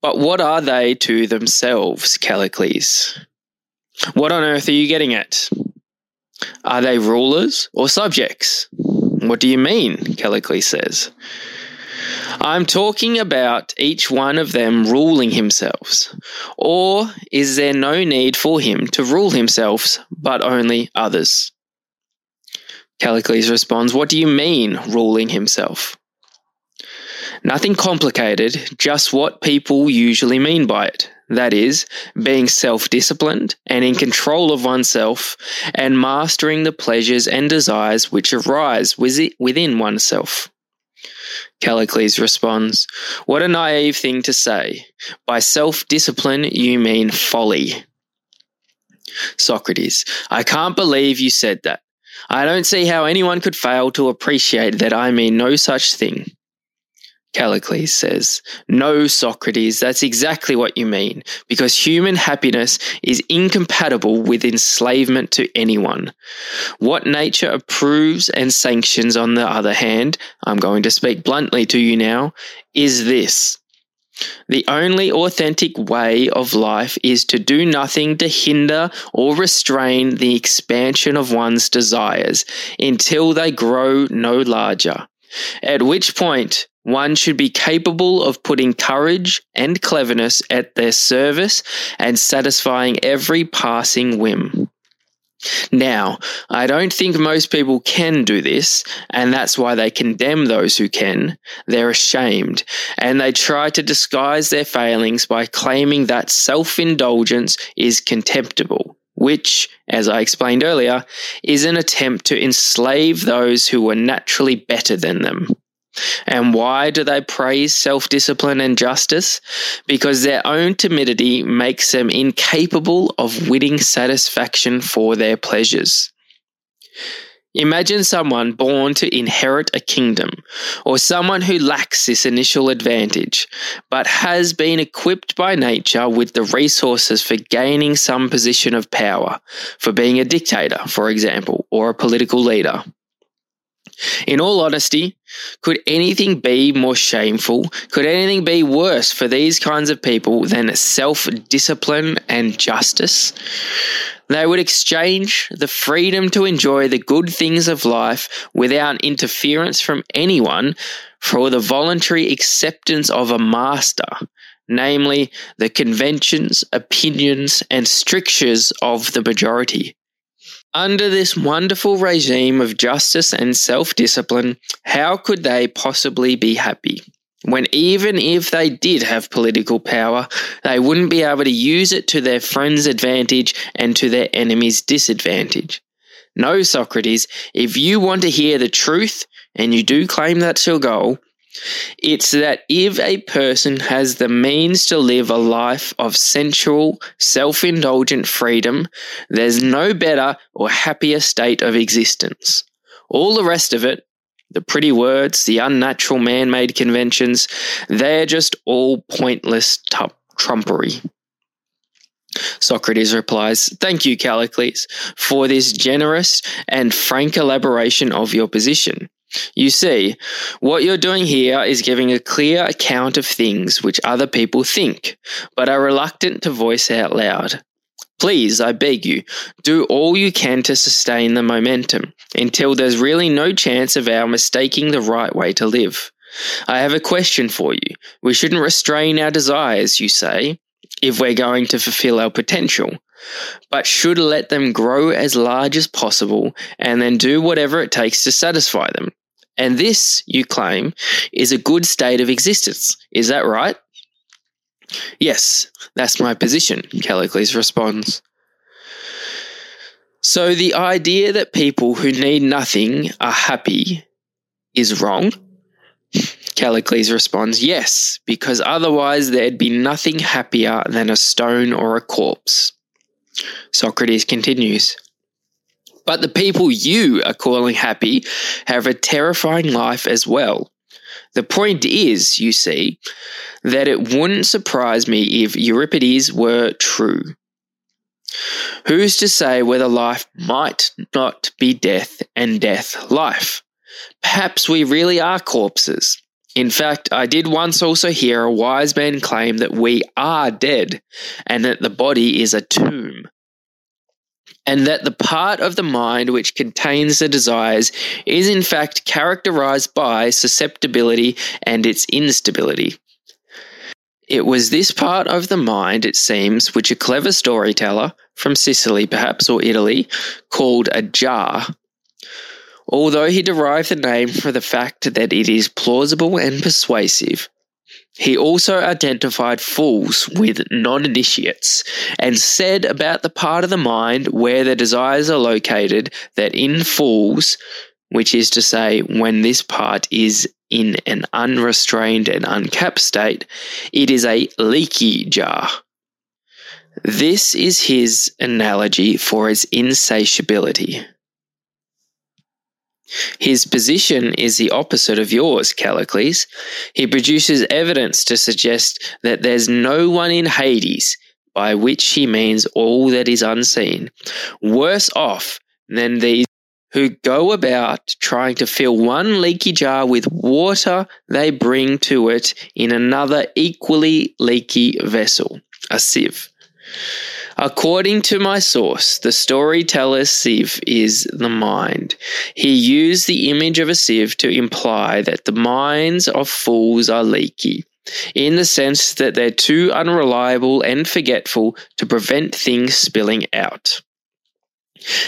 But what are they to themselves, Callicles? What on earth are you getting at? Are they rulers or subjects? What do you mean? Callicles says. I'm talking about each one of them ruling himself. Or is there no need for him to rule himself, but only others? Callicles responds, What do you mean, ruling himself? Nothing complicated, just what people usually mean by it. That is, being self disciplined and in control of oneself and mastering the pleasures and desires which arise within oneself. Callicles responds, What a naive thing to say. By self discipline, you mean folly. Socrates, I can't believe you said that. I don't see how anyone could fail to appreciate that I mean no such thing. Callicles says, No, Socrates, that's exactly what you mean, because human happiness is incompatible with enslavement to anyone. What nature approves and sanctions, on the other hand, I'm going to speak bluntly to you now, is this. The only authentic way of life is to do nothing to hinder or restrain the expansion of one's desires until they grow no larger. At which point, one should be capable of putting courage and cleverness at their service and satisfying every passing whim. Now, I don't think most people can do this, and that's why they condemn those who can. They're ashamed, and they try to disguise their failings by claiming that self indulgence is contemptible, which, as I explained earlier, is an attempt to enslave those who were naturally better than them. And why do they praise self discipline and justice? Because their own timidity makes them incapable of winning satisfaction for their pleasures. Imagine someone born to inherit a kingdom, or someone who lacks this initial advantage, but has been equipped by nature with the resources for gaining some position of power, for being a dictator, for example, or a political leader. In all honesty, could anything be more shameful? Could anything be worse for these kinds of people than self discipline and justice? They would exchange the freedom to enjoy the good things of life without interference from anyone for the voluntary acceptance of a master, namely the conventions, opinions, and strictures of the majority. Under this wonderful regime of justice and self discipline, how could they possibly be happy? When even if they did have political power, they wouldn't be able to use it to their friends' advantage and to their enemies' disadvantage. No, Socrates, if you want to hear the truth, and you do claim that's your goal, it's that if a person has the means to live a life of sensual, self indulgent freedom, there's no better or happier state of existence. All the rest of it, the pretty words, the unnatural man made conventions, they're just all pointless t- trumpery. Socrates replies, Thank you, Callicles, for this generous and frank elaboration of your position. You see, what you're doing here is giving a clear account of things which other people think, but are reluctant to voice out loud. Please, I beg you, do all you can to sustain the momentum until there's really no chance of our mistaking the right way to live. I have a question for you. We shouldn't restrain our desires, you say, if we're going to fulfill our potential, but should let them grow as large as possible and then do whatever it takes to satisfy them. And this, you claim, is a good state of existence. Is that right? Yes, that's my position, Callicles responds. So the idea that people who need nothing are happy is wrong? Callicles responds, Yes, because otherwise there'd be nothing happier than a stone or a corpse. Socrates continues, but the people you are calling happy have a terrifying life as well. The point is, you see, that it wouldn't surprise me if Euripides were true. Who's to say whether life might not be death and death life? Perhaps we really are corpses. In fact, I did once also hear a wise man claim that we are dead and that the body is a tomb and that the part of the mind which contains the desires is in fact characterized by susceptibility and its instability. It was this part of the mind, it seems, which a clever storyteller, from Sicily perhaps or Italy, called a jar. Although he derived the name from the fact that it is plausible and persuasive, he also identified fools with non initiates and said about the part of the mind where the desires are located that in fools, which is to say, when this part is in an unrestrained and uncapped state, it is a leaky jar. This is his analogy for its insatiability. His position is the opposite of yours, Callicles. He produces evidence to suggest that there's no one in Hades, by which he means all that is unseen, worse off than these who go about trying to fill one leaky jar with water they bring to it in another equally leaky vessel, a sieve. According to my source, the storyteller's sieve is the mind. He used the image of a sieve to imply that the minds of fools are leaky, in the sense that they're too unreliable and forgetful to prevent things spilling out.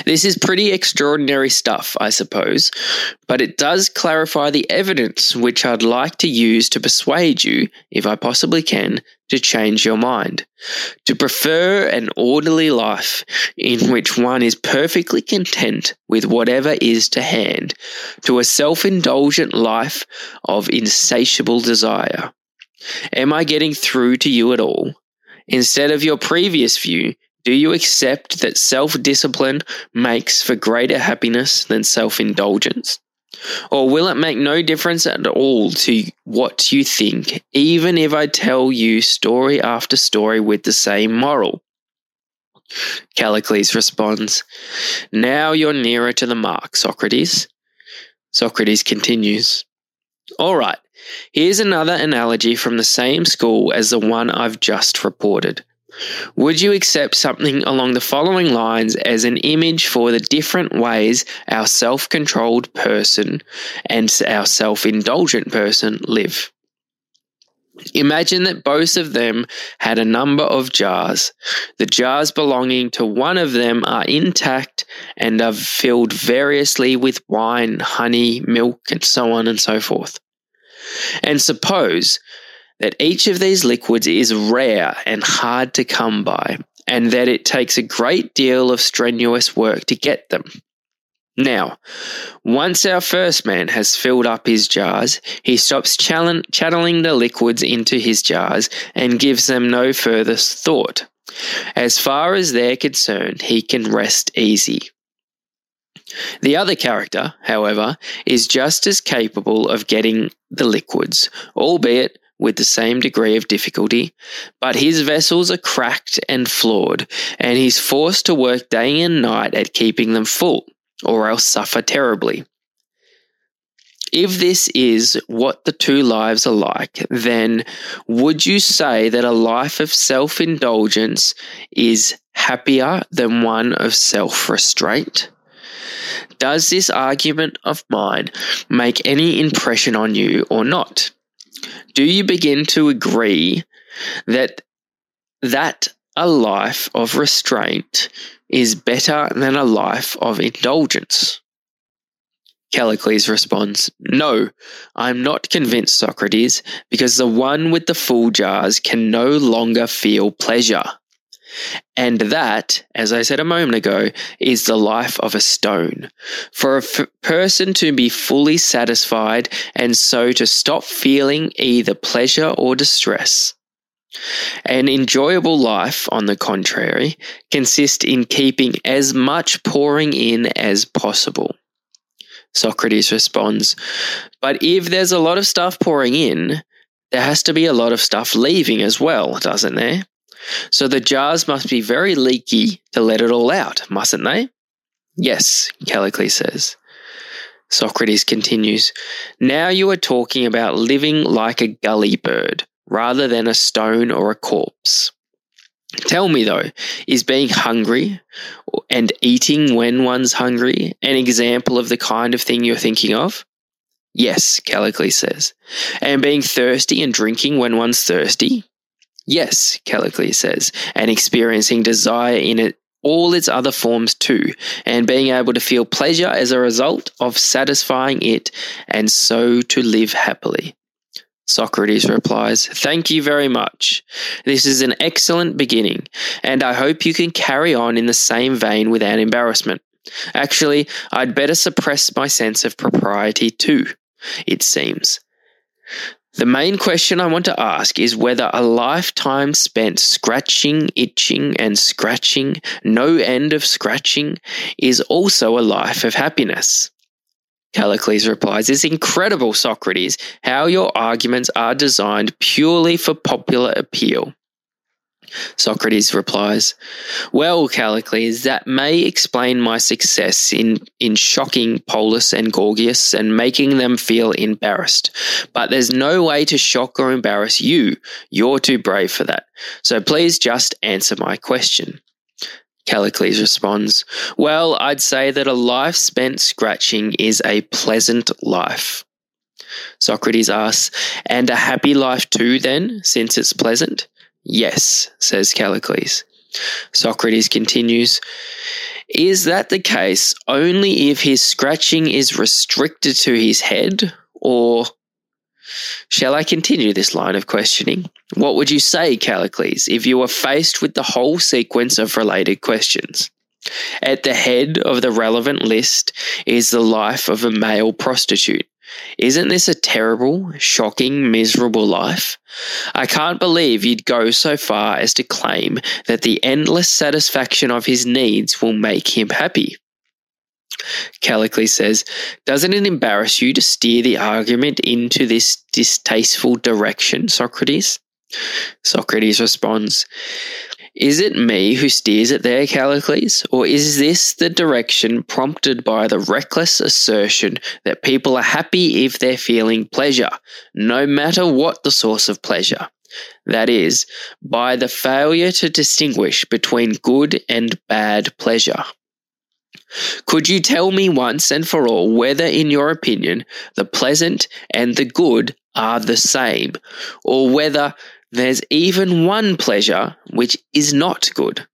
This is pretty extraordinary stuff, I suppose, but it does clarify the evidence which I'd like to use to persuade you, if I possibly can, to change your mind. To prefer an orderly life in which one is perfectly content with whatever is to hand, to a self indulgent life of insatiable desire. Am I getting through to you at all? Instead of your previous view, Do you accept that self discipline makes for greater happiness than self indulgence? Or will it make no difference at all to what you think, even if I tell you story after story with the same moral? Callicles responds, Now you're nearer to the mark, Socrates. Socrates continues, All right, here's another analogy from the same school as the one I've just reported. Would you accept something along the following lines as an image for the different ways our self controlled person and our self indulgent person live? Imagine that both of them had a number of jars. The jars belonging to one of them are intact and are filled variously with wine, honey, milk, and so on and so forth. And suppose that each of these liquids is rare and hard to come by, and that it takes a great deal of strenuous work to get them. Now, once our first man has filled up his jars, he stops channeling the liquids into his jars and gives them no further thought. As far as they're concerned, he can rest easy. The other character, however, is just as capable of getting the liquids, albeit with the same degree of difficulty, but his vessels are cracked and flawed, and he's forced to work day and night at keeping them full or else suffer terribly. If this is what the two lives are like, then would you say that a life of self indulgence is happier than one of self restraint? Does this argument of mine make any impression on you or not? Do you begin to agree that that a life of restraint is better than a life of indulgence? Callicles responds, No, I'm not convinced, Socrates, because the one with the full jars can no longer feel pleasure. And that, as I said a moment ago, is the life of a stone. For a f- person to be fully satisfied and so to stop feeling either pleasure or distress, an enjoyable life, on the contrary, consists in keeping as much pouring in as possible. Socrates responds, But if there's a lot of stuff pouring in, there has to be a lot of stuff leaving as well, doesn't there? So the jars must be very leaky to let it all out, mustn't they? Yes, Callicles says. Socrates continues, Now you are talking about living like a gully bird rather than a stone or a corpse. Tell me though, is being hungry and eating when one's hungry an example of the kind of thing you're thinking of? Yes, Callicles says. And being thirsty and drinking when one's thirsty? Yes, Callicles says. And experiencing desire in it all its other forms too, and being able to feel pleasure as a result of satisfying it, and so to live happily. Socrates replies, Thank you very much. This is an excellent beginning, and I hope you can carry on in the same vein without embarrassment. Actually, I'd better suppress my sense of propriety too, it seems. The main question I want to ask is whether a lifetime spent scratching, itching, and scratching, no end of scratching, is also a life of happiness. Callicles replies, It's incredible, Socrates, how your arguments are designed purely for popular appeal. Socrates replies, Well, Callicles, that may explain my success in, in shocking Polus and Gorgias and making them feel embarrassed. But there's no way to shock or embarrass you. You're too brave for that. So please just answer my question. Callicles responds, Well, I'd say that a life spent scratching is a pleasant life. Socrates asks, And a happy life too, then, since it's pleasant? Yes, says Callicles. Socrates continues, Is that the case only if his scratching is restricted to his head, or Shall I continue this line of questioning? What would you say, Callicles, if you were faced with the whole sequence of related questions? At the head of the relevant list is the life of a male prostitute, Isn't this a terrible, shocking, miserable life? I can't believe you'd go so far as to claim that the endless satisfaction of his needs will make him happy. Callicles says, Doesn't it embarrass you to steer the argument into this distasteful direction, Socrates? Socrates responds, Is it me who steers it there, Callicles, or is this the direction prompted by the reckless assertion that people are happy if they're feeling pleasure, no matter what the source of pleasure? That is, by the failure to distinguish between good and bad pleasure. Could you tell me once and for all whether, in your opinion, the pleasant and the good are the same, or whether there's even one pleasure which is not good?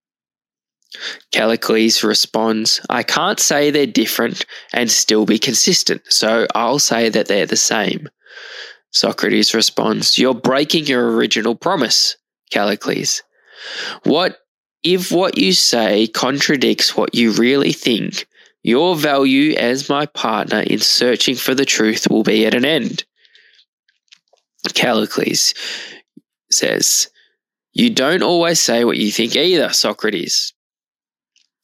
Callicles responds, I can't say they're different and still be consistent, so I'll say that they're the same. Socrates responds, You're breaking your original promise, Callicles. What if what you say contradicts what you really think, your value as my partner in searching for the truth will be at an end. Callicles says, You don't always say what you think either, Socrates.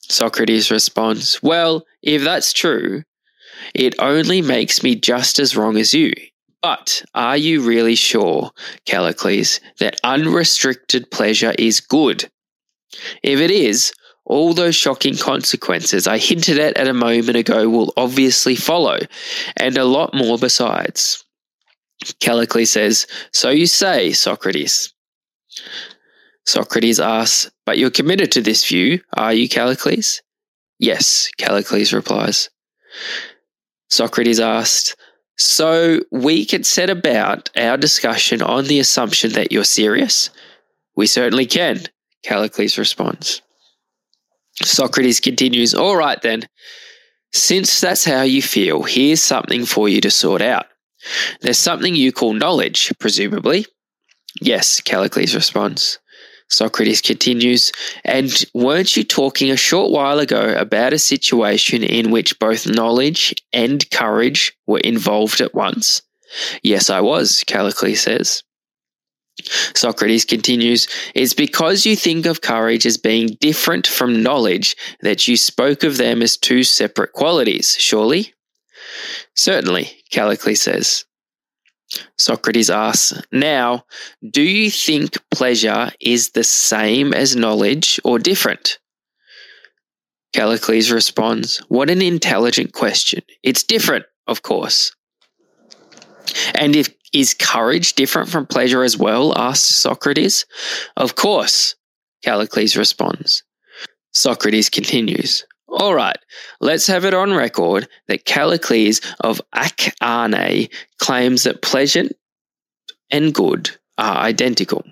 Socrates responds, Well, if that's true, it only makes me just as wrong as you. But are you really sure, Callicles, that unrestricted pleasure is good? If it is, all those shocking consequences I hinted at at a moment ago will obviously follow, and a lot more besides. Callicles says, So you say, Socrates. Socrates asks, But you're committed to this view, are you, Callicles? Yes, Callicles replies. Socrates asked, So we can set about our discussion on the assumption that you're serious? We certainly can, Callicles responds. Socrates continues, All right then, since that's how you feel, here's something for you to sort out. There's something you call knowledge, presumably. Yes, Callicles responds. Socrates continues, And weren't you talking a short while ago about a situation in which both knowledge and courage were involved at once? Yes, I was, Callicles says. Socrates continues, It's because you think of courage as being different from knowledge that you spoke of them as two separate qualities, surely? Certainly, Callicles says. Socrates asks, Now, do you think pleasure is the same as knowledge or different? Callicles responds, What an intelligent question. It's different, of course. And if is courage different from pleasure as well? asks Socrates. Of course, Callicles responds. Socrates continues. All right, let's have it on record that Callicles of Acharnae claims that pleasure and good are identical,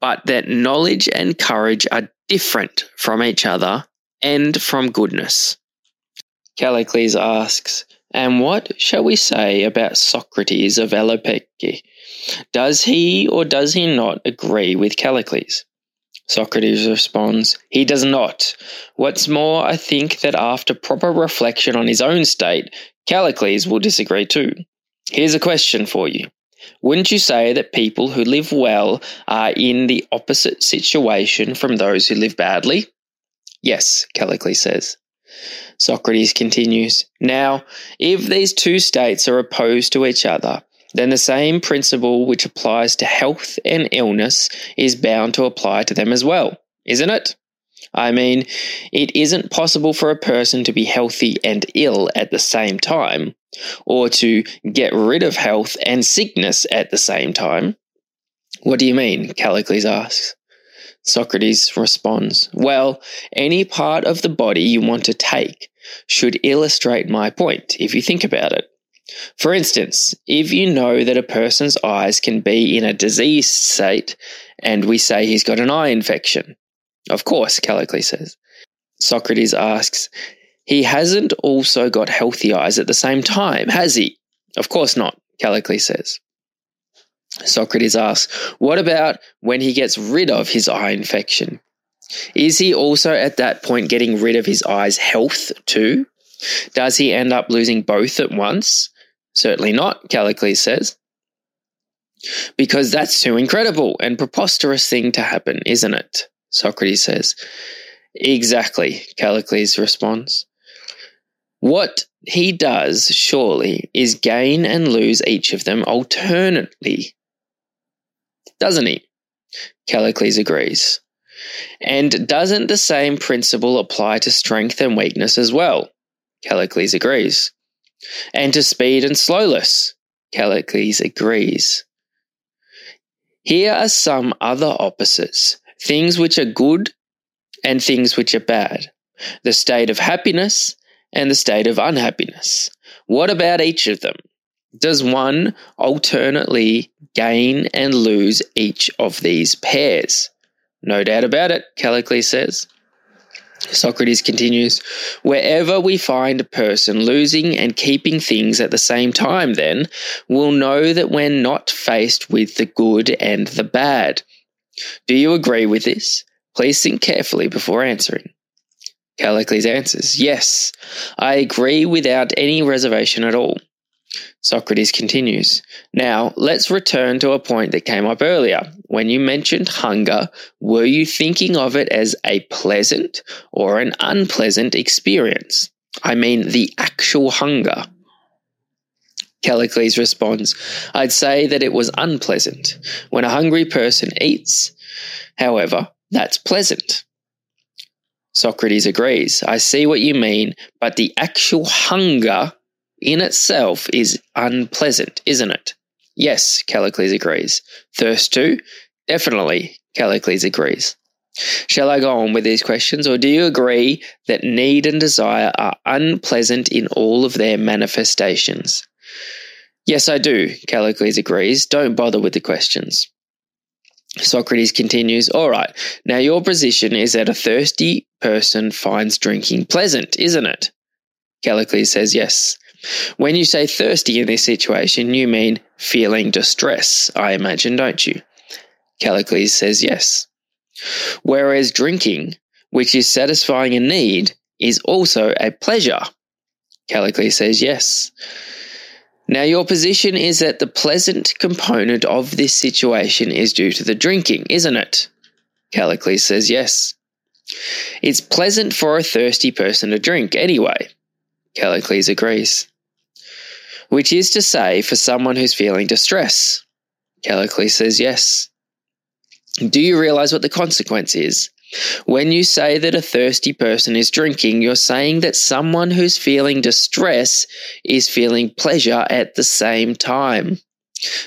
but that knowledge and courage are different from each other and from goodness. Callicles asks, and what shall we say about Socrates of Alopece? Does he or does he not agree with Callicles? Socrates responds, He does not. What's more, I think that after proper reflection on his own state, Callicles will disagree too. Here's a question for you. Wouldn't you say that people who live well are in the opposite situation from those who live badly? Yes, Callicles says. Socrates continues Now, if these two states are opposed to each other, then the same principle which applies to health and illness is bound to apply to them as well, isn't it? I mean, it isn't possible for a person to be healthy and ill at the same time, or to get rid of health and sickness at the same time. What do you mean? Callicles asks. Socrates responds, Well, any part of the body you want to take should illustrate my point, if you think about it. For instance, if you know that a person's eyes can be in a diseased state, and we say he's got an eye infection. Of course, Callicles says. Socrates asks, He hasn't also got healthy eyes at the same time, has he? Of course not, Callicles says. Socrates asks, What about when he gets rid of his eye infection? Is he also at that point getting rid of his eye's health too? Does he end up losing both at once? Certainly not, Callicles says. Because that's too incredible and preposterous thing to happen, isn't it? Socrates says. Exactly, Callicles responds. What he does, surely, is gain and lose each of them alternately. Doesn't he? Callicles agrees. And doesn't the same principle apply to strength and weakness as well? Callicles agrees. And to speed and slowness? Callicles agrees. Here are some other opposites things which are good and things which are bad, the state of happiness and the state of unhappiness. What about each of them? Does one alternately gain and lose each of these pairs? No doubt about it, Callicles says. Socrates continues, wherever we find a person losing and keeping things at the same time, then we'll know that we're not faced with the good and the bad. Do you agree with this? Please think carefully before answering. Callicles answers, Yes, I agree without any reservation at all. Socrates continues, Now, let's return to a point that came up earlier. When you mentioned hunger, were you thinking of it as a pleasant or an unpleasant experience? I mean, the actual hunger. Callicles responds, I'd say that it was unpleasant. When a hungry person eats, however, that's pleasant. Socrates agrees. I see what you mean, but the actual hunger in itself is unpleasant, isn't it? Yes, Callicles agrees. Thirst too? Definitely, Callicles agrees. Shall I go on with these questions, or do you agree that need and desire are unpleasant in all of their manifestations? Yes, I do, Callicles agrees. Don't bother with the questions. Socrates continues, All right, now your position is that a thirsty person finds drinking pleasant, isn't it? Callicles says yes. When you say thirsty in this situation, you mean feeling distress, I imagine, don't you? Callicles says yes. Whereas drinking, which is satisfying a need, is also a pleasure. Callicles says yes. Now, your position is that the pleasant component of this situation is due to the drinking, isn't it? Callicles says yes. It's pleasant for a thirsty person to drink anyway. Callicles agrees which is to say, for someone who's feeling distress. Callicles says yes. Do you realize what the consequence is? When you say that a thirsty person is drinking, you're saying that someone who's feeling distress is feeling pleasure at the same time.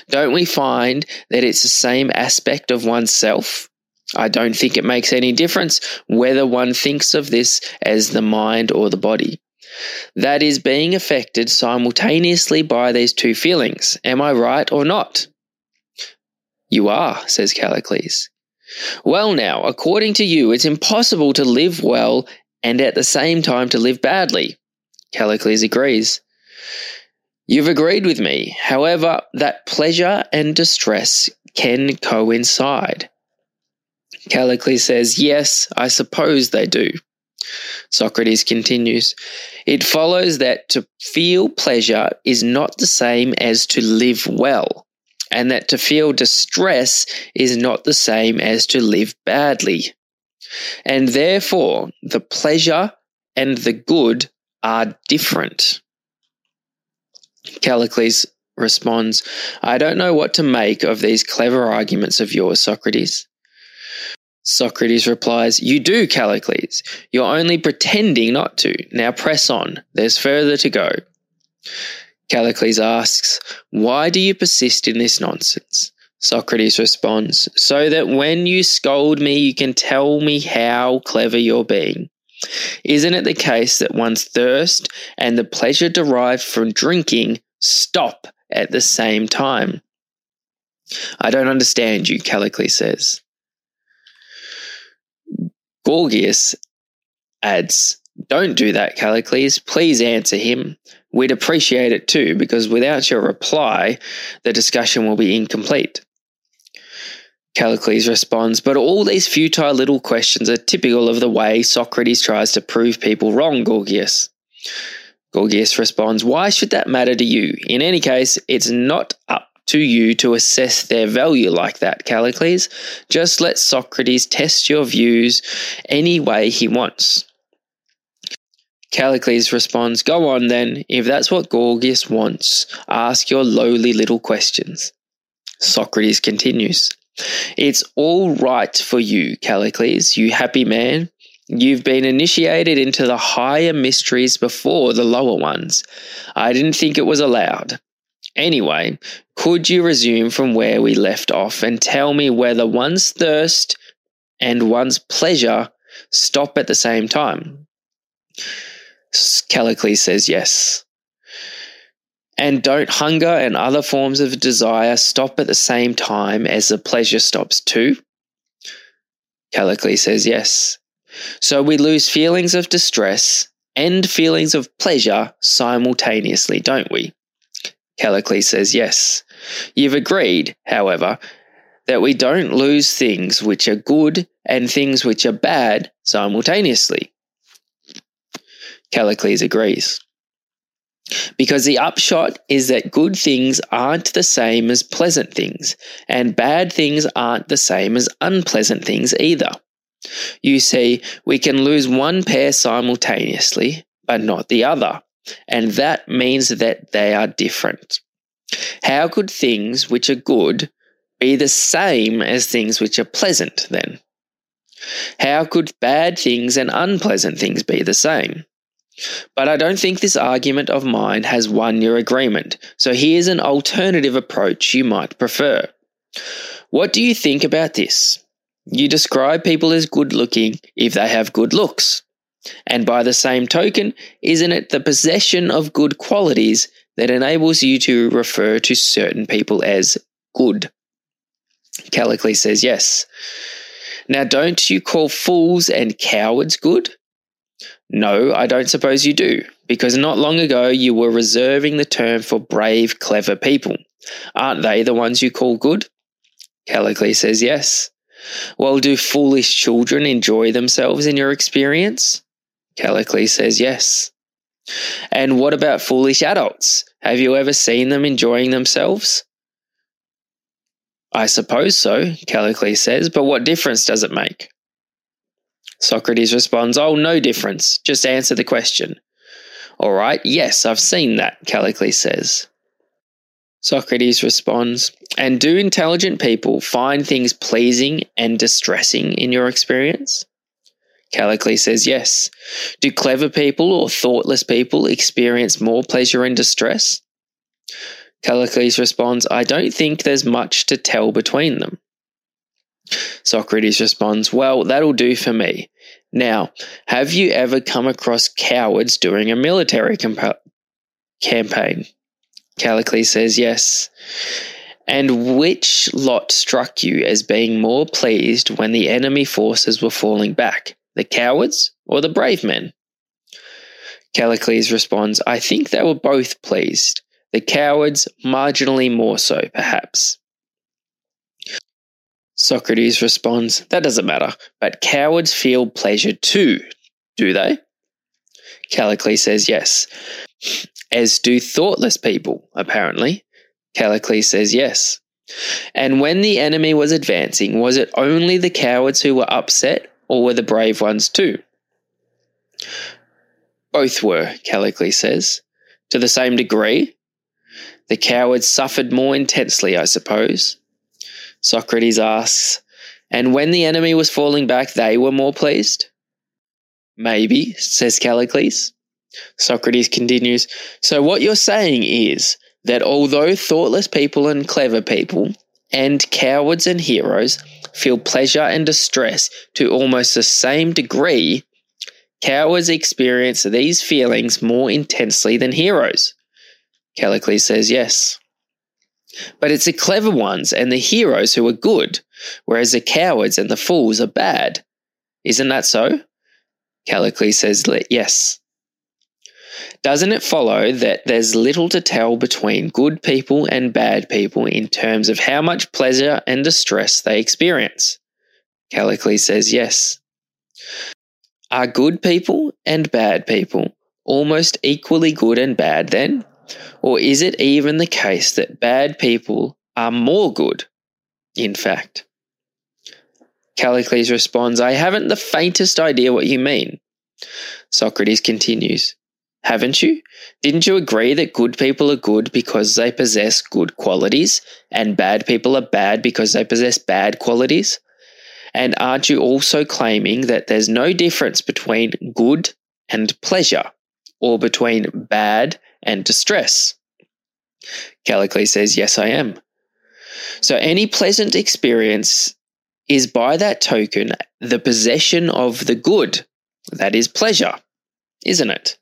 Don't we find that it's the same aspect of oneself? I don't think it makes any difference whether one thinks of this as the mind or the body that is being affected simultaneously by these two feelings. Am I right or not? You are, says Callicles. Well, now, according to you, it's impossible to live well and at the same time to live badly. Callicles agrees. You've agreed with me. However, that pleasure and distress can coincide. Callicles says, Yes, I suppose they do. Socrates continues, it follows that to feel pleasure is not the same as to live well, and that to feel distress is not the same as to live badly. And therefore, the pleasure and the good are different. Callicles responds, I don't know what to make of these clever arguments of yours, Socrates. Socrates replies, You do, Callicles. You're only pretending not to. Now press on. There's further to go. Callicles asks, Why do you persist in this nonsense? Socrates responds, So that when you scold me, you can tell me how clever you're being. Isn't it the case that one's thirst and the pleasure derived from drinking stop at the same time? I don't understand you, Callicles says. Gorgias adds, Don't do that, Callicles. Please answer him. We'd appreciate it too, because without your reply, the discussion will be incomplete. Callicles responds, But all these futile little questions are typical of the way Socrates tries to prove people wrong, Gorgias. Gorgias responds, Why should that matter to you? In any case, it's not up to you to assess their value like that, Callicles. Just let Socrates test your views any way he wants. Callicles responds, Go on then, if that's what Gorgias wants, ask your lowly little questions. Socrates continues, It's all right for you, Callicles, you happy man. You've been initiated into the higher mysteries before the lower ones. I didn't think it was allowed. Anyway, could you resume from where we left off and tell me whether one's thirst and one's pleasure stop at the same time? Callicles says yes. And don't hunger and other forms of desire stop at the same time as the pleasure stops too? Callicles says yes. So we lose feelings of distress and feelings of pleasure simultaneously, don't we? Callicles says yes. You've agreed, however, that we don't lose things which are good and things which are bad simultaneously. Callicles agrees. Because the upshot is that good things aren't the same as pleasant things, and bad things aren't the same as unpleasant things either. You see, we can lose one pair simultaneously, but not the other, and that means that they are different. How could things which are good be the same as things which are pleasant then? How could bad things and unpleasant things be the same? But I don't think this argument of mine has won your agreement, so here's an alternative approach you might prefer. What do you think about this? You describe people as good looking if they have good looks. And by the same token, isn't it the possession of good qualities that enables you to refer to certain people as good? Callicles says yes. Now, don't you call fools and cowards good? No, I don't suppose you do, because not long ago you were reserving the term for brave, clever people. Aren't they the ones you call good? Callicles says yes. Well, do foolish children enjoy themselves in your experience? Callicles says yes. And what about foolish adults? Have you ever seen them enjoying themselves? I suppose so, Callicles says, but what difference does it make? Socrates responds, Oh, no difference. Just answer the question. All right, yes, I've seen that, Callicles says. Socrates responds, And do intelligent people find things pleasing and distressing in your experience? Callicles says yes. Do clever people or thoughtless people experience more pleasure and distress? Callicles responds, I don't think there's much to tell between them. Socrates responds, Well, that'll do for me. Now, have you ever come across cowards during a military campaign? Callicles says yes. And which lot struck you as being more pleased when the enemy forces were falling back? The cowards or the brave men? Callicles responds, I think they were both pleased. The cowards marginally more so, perhaps. Socrates responds, That doesn't matter, but cowards feel pleasure too, do they? Callicles says yes, as do thoughtless people, apparently. Callicles says yes. And when the enemy was advancing, was it only the cowards who were upset, or were the brave ones too? Both were, Callicles says. To the same degree, the cowards suffered more intensely, I suppose. Socrates asks, And when the enemy was falling back, they were more pleased? Maybe, says Callicles. Socrates continues, So what you're saying is that although thoughtless people and clever people, and cowards and heroes, feel pleasure and distress to almost the same degree, cowards experience these feelings more intensely than heroes. Callicles says yes. But it's the clever ones and the heroes who are good, whereas the cowards and the fools are bad. Isn't that so? Callicles says yes. Doesn't it follow that there's little to tell between good people and bad people in terms of how much pleasure and distress they experience? Callicles says yes. Are good people and bad people almost equally good and bad then? Or is it even the case that bad people are more good, in fact? Callicles responds, I haven't the faintest idea what you mean. Socrates continues, Haven't you? Didn't you agree that good people are good because they possess good qualities, and bad people are bad because they possess bad qualities? And aren't you also claiming that there's no difference between good and pleasure, or between bad and distress? Callicles says, Yes, I am. So any pleasant experience is by that token the possession of the good, that is pleasure, isn't it?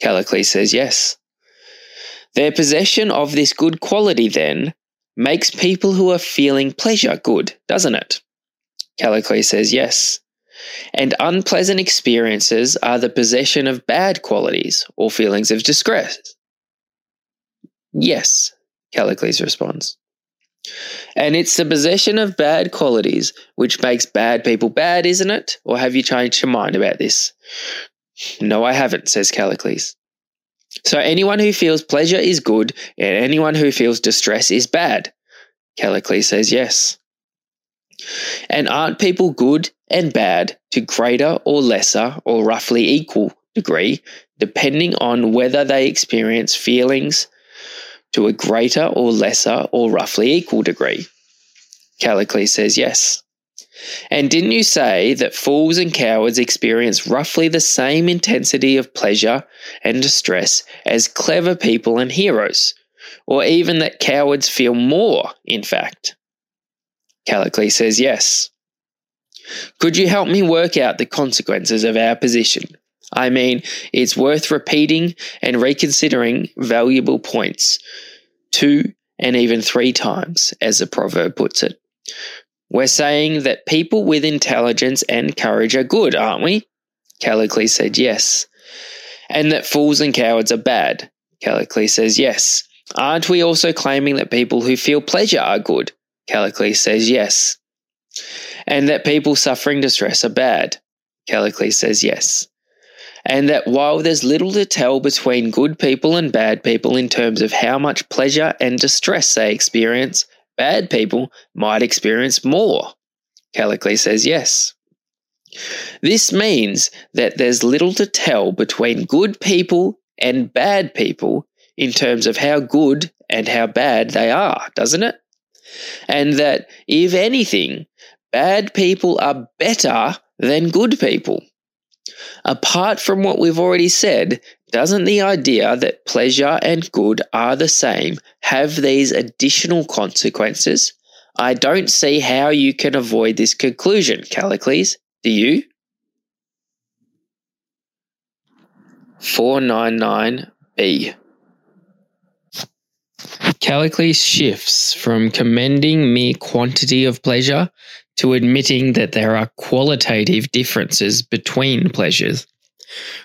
Callicles says yes. Their possession of this good quality, then, makes people who are feeling pleasure good, doesn't it? Callicles says yes. And unpleasant experiences are the possession of bad qualities or feelings of distress. Yes, Callicles responds. And it's the possession of bad qualities which makes bad people bad, isn't it? Or have you changed your mind about this? No, I haven't, says Callicles. So anyone who feels pleasure is good, and anyone who feels distress is bad. Callicles says yes. And aren't people good and bad to greater or lesser or roughly equal degree, depending on whether they experience feelings to a greater or lesser or roughly equal degree? Callicles says yes. And didn't you say that fools and cowards experience roughly the same intensity of pleasure and distress as clever people and heroes? Or even that cowards feel more, in fact? Callicles says yes. Could you help me work out the consequences of our position? I mean, it's worth repeating and reconsidering valuable points two and even three times, as the proverb puts it. We're saying that people with intelligence and courage are good, aren't we? Callicles said yes. And that fools and cowards are bad. Callicles says yes. Aren't we also claiming that people who feel pleasure are good? Callicles says yes. And that people suffering distress are bad? Callicles says yes and that while there's little to tell between good people and bad people in terms of how much pleasure and distress they experience, bad people might experience more. Callicles says yes. This means that there's little to tell between good people and bad people in terms of how good and how bad they are, doesn't it? And that, if anything, bad people are better than good people. Apart from what we've already said, doesn't the idea that pleasure and good are the same have these additional consequences? I don't see how you can avoid this conclusion, Callicles. Do you? 499b. Callicles shifts from commending mere quantity of pleasure to admitting that there are qualitative differences between pleasures.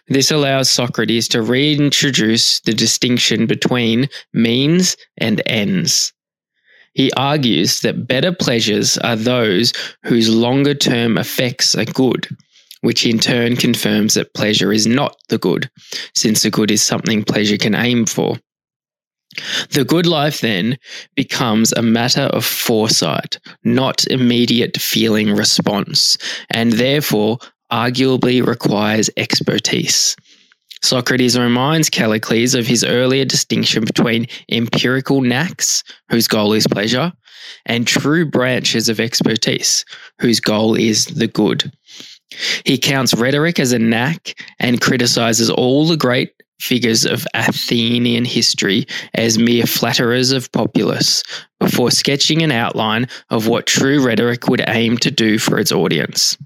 This allows Socrates to reintroduce the distinction between means and ends. He argues that better pleasures are those whose longer term effects are good, which in turn confirms that pleasure is not the good, since the good is something pleasure can aim for. The good life then becomes a matter of foresight, not immediate feeling response, and therefore arguably requires expertise. Socrates reminds Callicles of his earlier distinction between empirical knacks, whose goal is pleasure, and true branches of expertise, whose goal is the good. He counts rhetoric as a knack and criticizes all the great figures of Athenian history as mere flatterers of populace before sketching an outline of what true rhetoric would aim to do for its audience.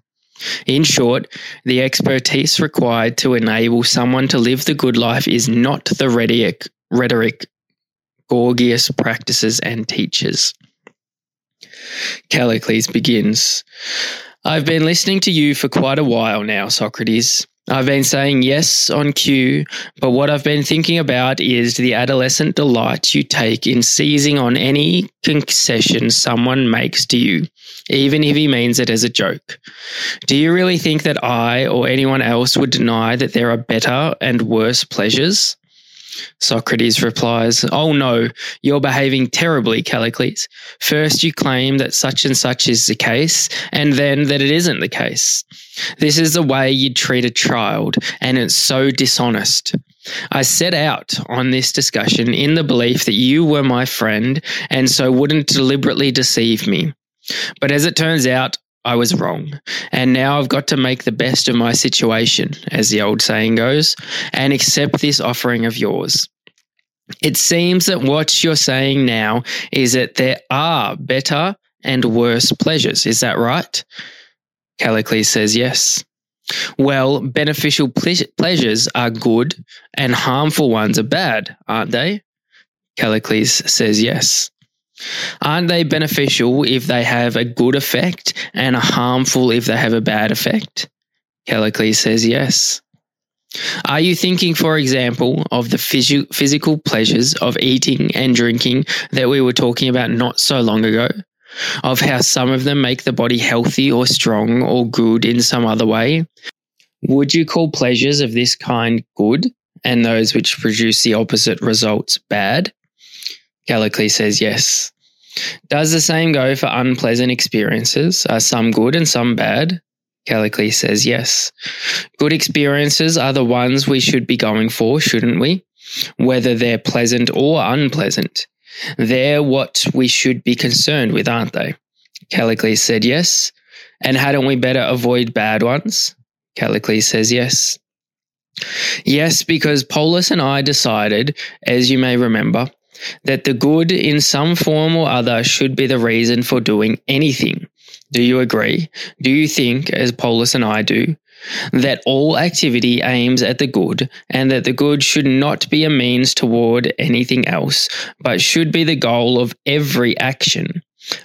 In short, the expertise required to enable someone to live the good life is not the rhetoric, rhetoric Gorgias practices and teaches. Callicles begins I've been listening to you for quite a while now, Socrates I've been saying yes on cue, but what I've been thinking about is the adolescent delight you take in seizing on any concession someone makes to you, even if he means it as a joke. Do you really think that I or anyone else would deny that there are better and worse pleasures? Socrates replies, Oh no, you're behaving terribly, Callicles. First you claim that such and such is the case, and then that it isn't the case. This is the way you'd treat a child, and it's so dishonest. I set out on this discussion in the belief that you were my friend and so wouldn't deliberately deceive me. But as it turns out, I was wrong. And now I've got to make the best of my situation, as the old saying goes, and accept this offering of yours. It seems that what you're saying now is that there are better and worse pleasures. Is that right? Callicles says yes. Well, beneficial ple- pleasures are good and harmful ones are bad, aren't they? Callicles says yes. Aren't they beneficial if they have a good effect and harmful if they have a bad effect? Callicles says yes. Are you thinking, for example, of the phys- physical pleasures of eating and drinking that we were talking about not so long ago? Of how some of them make the body healthy or strong or good in some other way? Would you call pleasures of this kind good and those which produce the opposite results bad? Callicles says yes. Does the same go for unpleasant experiences? Are some good and some bad? Callicles says yes. Good experiences are the ones we should be going for, shouldn't we? Whether they're pleasant or unpleasant. They're what we should be concerned with, aren't they? Callicles said yes. And hadn't we better avoid bad ones? Callicles says yes. Yes, because Polus and I decided, as you may remember, that the good in some form or other should be the reason for doing anything. Do you agree? Do you think, as Polus and I do, that all activity aims at the good and that the good should not be a means toward anything else, but should be the goal of every action?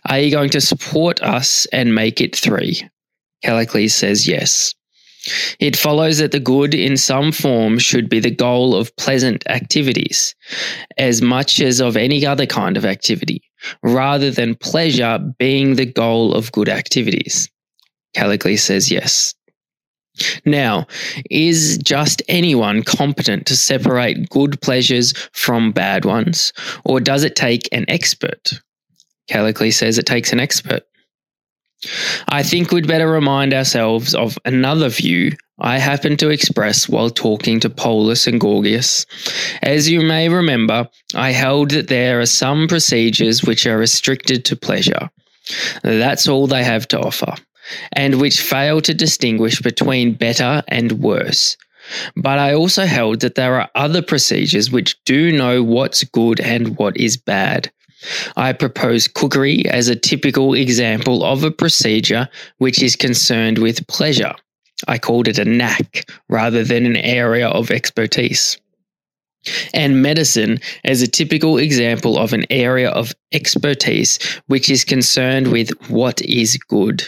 Are you going to support us and make it three? Callicles says yes. It follows that the good in some form should be the goal of pleasant activities, as much as of any other kind of activity, rather than pleasure being the goal of good activities. Callicles says yes. Now, is just anyone competent to separate good pleasures from bad ones, or does it take an expert? Callicles says it takes an expert. I think we'd better remind ourselves of another view I happened to express while talking to Polus and Gorgias. As you may remember, I held that there are some procedures which are restricted to pleasure. That's all they have to offer, and which fail to distinguish between better and worse. But I also held that there are other procedures which do know what's good and what is bad. I propose cookery as a typical example of a procedure which is concerned with pleasure. I called it a knack rather than an area of expertise. And medicine as a typical example of an area of expertise which is concerned with what is good.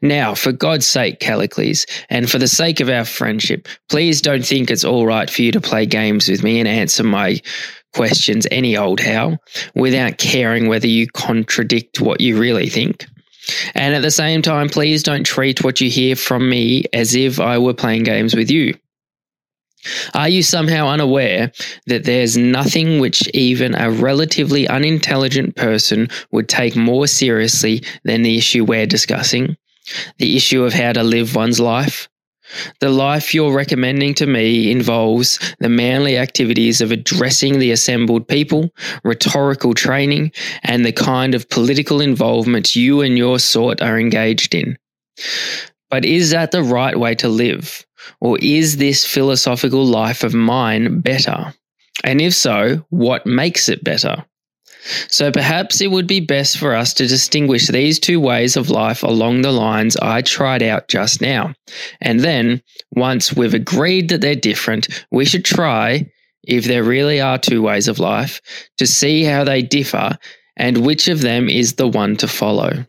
Now, for God's sake, Callicles, and for the sake of our friendship, please don't think it's all right for you to play games with me and answer my questions any old how without caring whether you contradict what you really think. And at the same time, please don't treat what you hear from me as if I were playing games with you. Are you somehow unaware that there's nothing which even a relatively unintelligent person would take more seriously than the issue we're discussing? The issue of how to live one's life? The life you're recommending to me involves the manly activities of addressing the assembled people, rhetorical training, and the kind of political involvement you and your sort are engaged in. But is that the right way to live? Or is this philosophical life of mine better? And if so, what makes it better? So perhaps it would be best for us to distinguish these two ways of life along the lines I tried out just now. And then, once we've agreed that they're different, we should try, if there really are two ways of life, to see how they differ and which of them is the one to follow.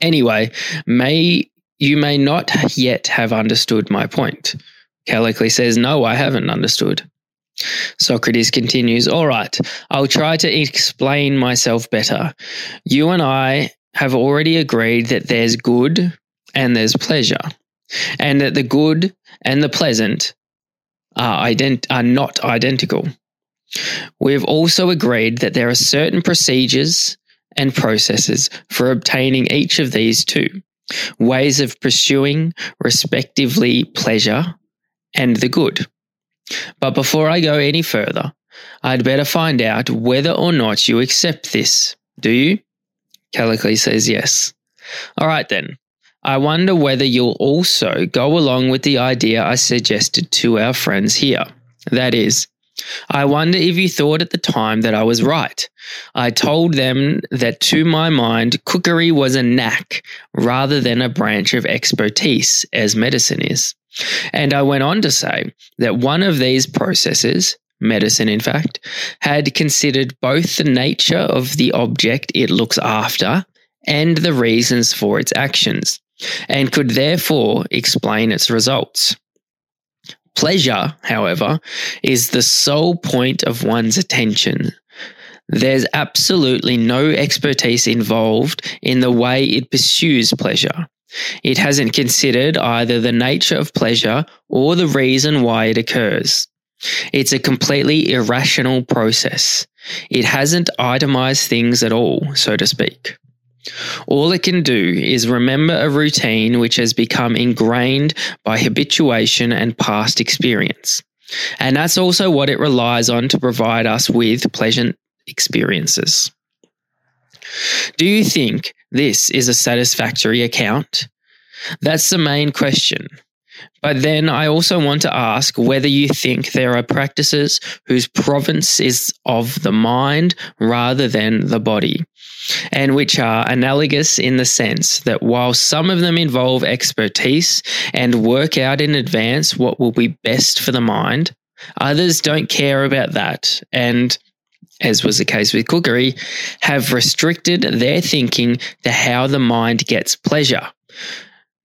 Anyway, may you may not yet have understood my point. Callicles says, No, I haven't understood. Socrates continues, All right, I'll try to explain myself better. You and I have already agreed that there's good and there's pleasure, and that the good and the pleasant are, ident- are not identical. We've also agreed that there are certain procedures and processes for obtaining each of these two ways of pursuing, respectively, pleasure and the good. But before I go any further, I'd better find out whether or not you accept this. Do you? Callicles says yes. All right then. I wonder whether you'll also go along with the idea I suggested to our friends here. That is, I wonder if you thought at the time that I was right. I told them that to my mind, cookery was a knack rather than a branch of expertise, as medicine is. And I went on to say that one of these processes, medicine in fact, had considered both the nature of the object it looks after and the reasons for its actions, and could therefore explain its results. Pleasure, however, is the sole point of one's attention. There's absolutely no expertise involved in the way it pursues pleasure. It hasn't considered either the nature of pleasure or the reason why it occurs. It's a completely irrational process. It hasn't itemized things at all, so to speak. All it can do is remember a routine which has become ingrained by habituation and past experience. And that's also what it relies on to provide us with pleasant experiences. Do you think this is a satisfactory account? That's the main question. But then I also want to ask whether you think there are practices whose province is of the mind rather than the body, and which are analogous in the sense that while some of them involve expertise and work out in advance what will be best for the mind, others don't care about that and as was the case with cookery, have restricted their thinking to how the mind gets pleasure.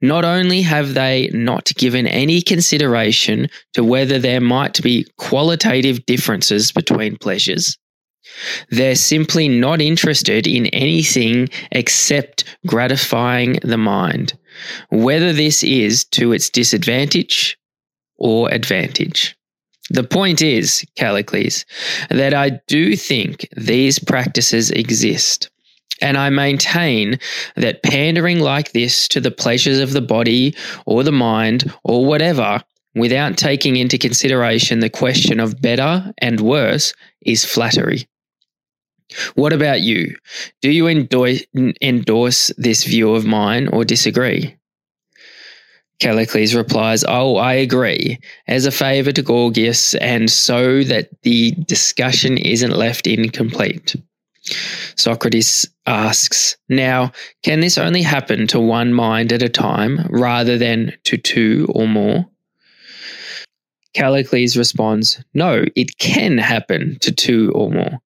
Not only have they not given any consideration to whether there might be qualitative differences between pleasures, they're simply not interested in anything except gratifying the mind, whether this is to its disadvantage or advantage. The point is, Callicles, that I do think these practices exist. And I maintain that pandering like this to the pleasures of the body or the mind or whatever, without taking into consideration the question of better and worse, is flattery. What about you? Do you endorse this view of mine or disagree? Callicles replies, Oh, I agree, as a favour to Gorgias, and so that the discussion isn't left incomplete. Socrates asks, Now, can this only happen to one mind at a time rather than to two or more? Callicles responds, No, it can happen to two or more.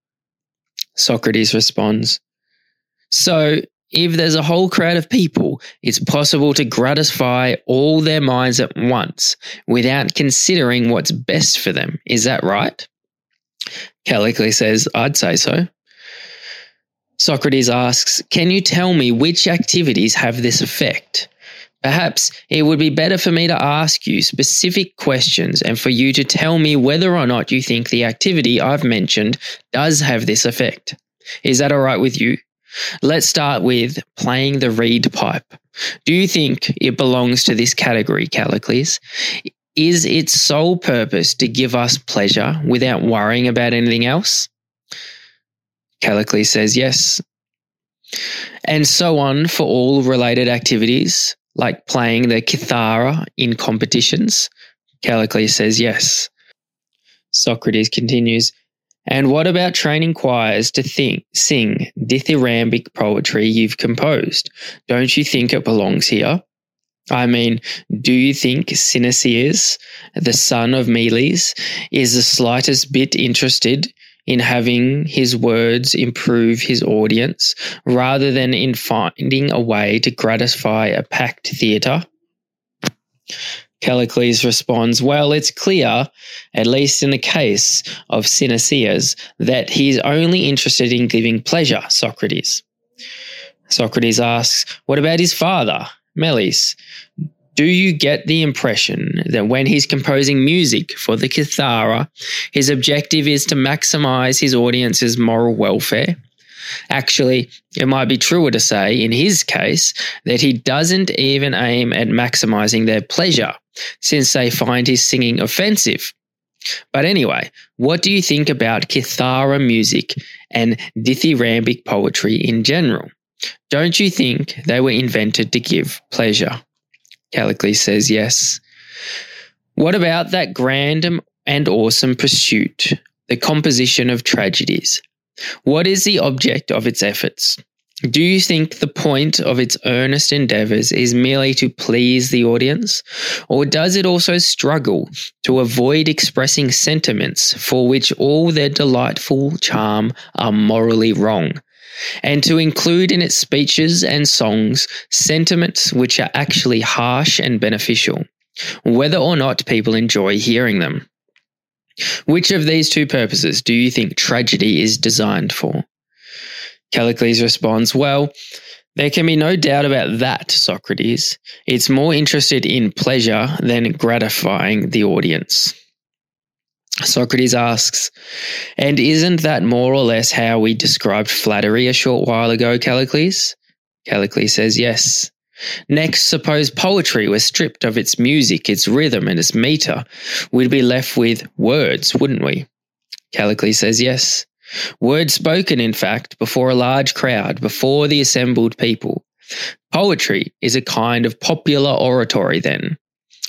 Socrates responds, So if there's a whole crowd of people, it's possible to gratify all their minds at once without considering what's best for them. Is that right? Callicles says, I'd say so. Socrates asks, Can you tell me which activities have this effect? Perhaps it would be better for me to ask you specific questions and for you to tell me whether or not you think the activity I've mentioned does have this effect. Is that all right with you? Let's start with playing the reed pipe. Do you think it belongs to this category, Callicles? Is its sole purpose to give us pleasure without worrying about anything else? Callicles says yes. And so on for all related activities, like playing the kithara in competitions. Callicles says yes. Socrates continues, and what about training choirs to think, sing dithyrambic poetry you've composed? Don't you think it belongs here? I mean, do you think Cinesias, the son of Meles, is the slightest bit interested in having his words improve his audience rather than in finding a way to gratify a packed theatre? Callicles responds, Well, it's clear, at least in the case of Cinesias, that he's only interested in giving pleasure, Socrates. Socrates asks, What about his father, Meles? Do you get the impression that when he's composing music for the Kithara, his objective is to maximize his audience's moral welfare? Actually, it might be truer to say, in his case, that he doesn't even aim at maximizing their pleasure, since they find his singing offensive. But anyway, what do you think about Kithara music and dithyrambic poetry in general? Don't you think they were invented to give pleasure? Callicles says yes. What about that grand and awesome pursuit, the composition of tragedies? What is the object of its efforts? Do you think the point of its earnest endeavors is merely to please the audience? Or does it also struggle to avoid expressing sentiments for which all their delightful charm are morally wrong? And to include in its speeches and songs sentiments which are actually harsh and beneficial, whether or not people enjoy hearing them? Which of these two purposes do you think tragedy is designed for? Callicles responds, Well, there can be no doubt about that, Socrates. It's more interested in pleasure than gratifying the audience. Socrates asks, And isn't that more or less how we described flattery a short while ago, Callicles? Callicles says yes. Next, suppose poetry was stripped of its music, its rhythm, and its meter. We'd be left with words, wouldn't we? Callicles says yes. Words spoken, in fact, before a large crowd, before the assembled people. Poetry is a kind of popular oratory, then.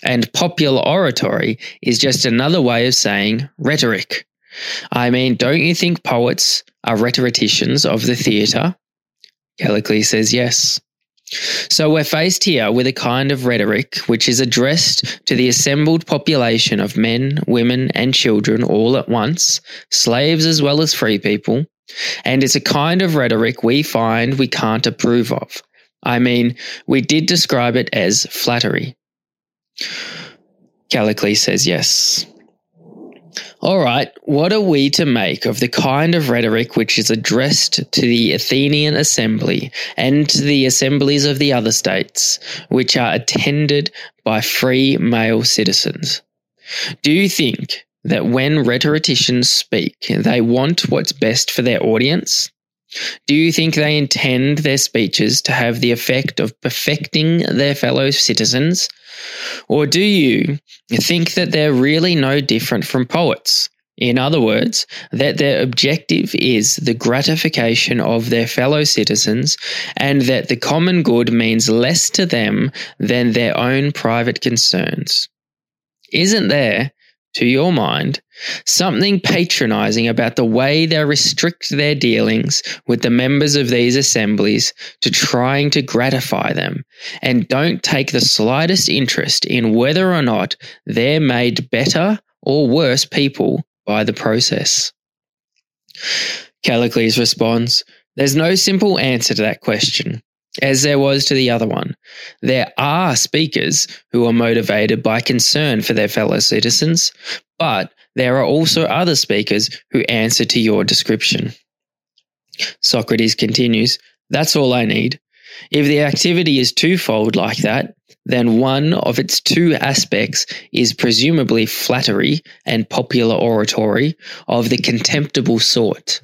And popular oratory is just another way of saying rhetoric. I mean, don't you think poets are rhetoricians of the theatre? Callicles says yes. So we're faced here with a kind of rhetoric which is addressed to the assembled population of men, women, and children all at once, slaves as well as free people, and it's a kind of rhetoric we find we can't approve of. I mean, we did describe it as flattery. Callicles says yes. All right, what are we to make of the kind of rhetoric which is addressed to the Athenian assembly and to the assemblies of the other states, which are attended by free male citizens? Do you think that when rhetoricians speak, they want what's best for their audience? Do you think they intend their speeches to have the effect of perfecting their fellow citizens? Or do you think that they're really no different from poets? In other words, that their objective is the gratification of their fellow citizens and that the common good means less to them than their own private concerns. Isn't there to your mind, something patronizing about the way they restrict their dealings with the members of these assemblies to trying to gratify them and don't take the slightest interest in whether or not they're made better or worse people by the process. Callicles responds, There's no simple answer to that question as there was to the other one. There are speakers who are motivated by concern for their fellow citizens, but there are also other speakers who answer to your description. Socrates continues, That's all I need. If the activity is twofold like that, then one of its two aspects is presumably flattery and popular oratory of the contemptible sort,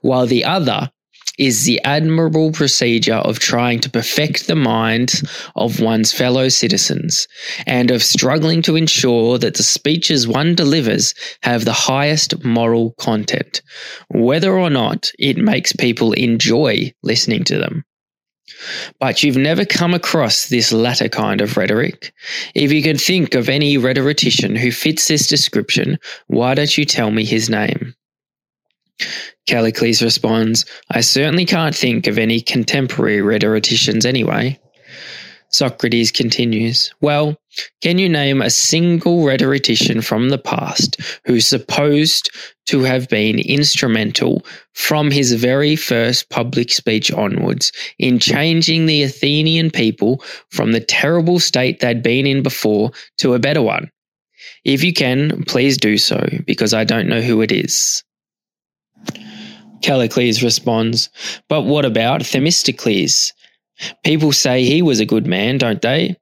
while the other is the admirable procedure of trying to perfect the minds of one's fellow citizens and of struggling to ensure that the speeches one delivers have the highest moral content, whether or not it makes people enjoy listening to them. But you've never come across this latter kind of rhetoric. If you can think of any rhetorician who fits this description, why don't you tell me his name? Callicles responds, I certainly can't think of any contemporary rhetoricians anyway. Socrates continues, Well, Can you name a single rhetorician from the past who's supposed to have been instrumental from his very first public speech onwards in changing the Athenian people from the terrible state they'd been in before to a better one? If you can, please do so, because I don't know who it is. Callicles responds, But what about Themistocles? People say he was a good man, don't they?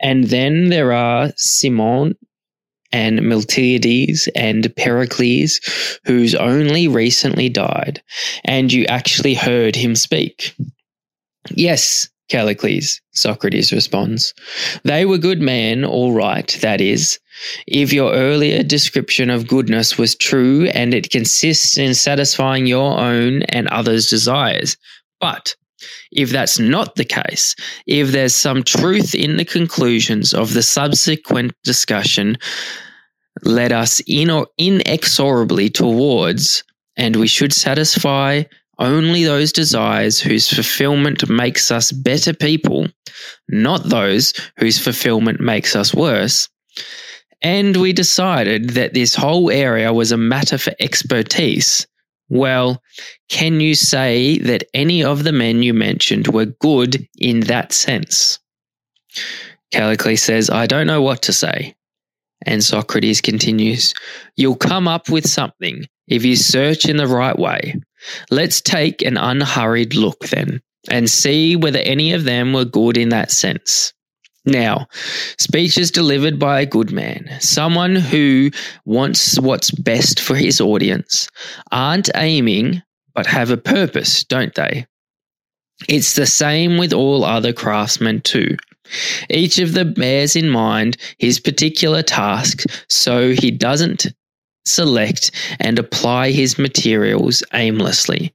And then there are Cimon and Miltiades and Pericles, who's only recently died, and you actually heard him speak. Yes, Callicles, Socrates responds. They were good men, all right, that is, if your earlier description of goodness was true and it consists in satisfying your own and others' desires. But if that's not the case, if there's some truth in the conclusions of the subsequent discussion led us in inexorably towards, and we should satisfy only those desires whose fulfillment makes us better people, not those whose fulfillment makes us worse. And we decided that this whole area was a matter for expertise. Well, can you say that any of the men you mentioned were good in that sense? Callicles says, I don't know what to say. And Socrates continues, You'll come up with something if you search in the right way. Let's take an unhurried look then and see whether any of them were good in that sense. Now, speeches delivered by a good man, someone who wants what's best for his audience, aren't aiming but have a purpose, don't they? It's the same with all other craftsmen too. Each of them bears in mind his particular task so he doesn't select and apply his materials aimlessly,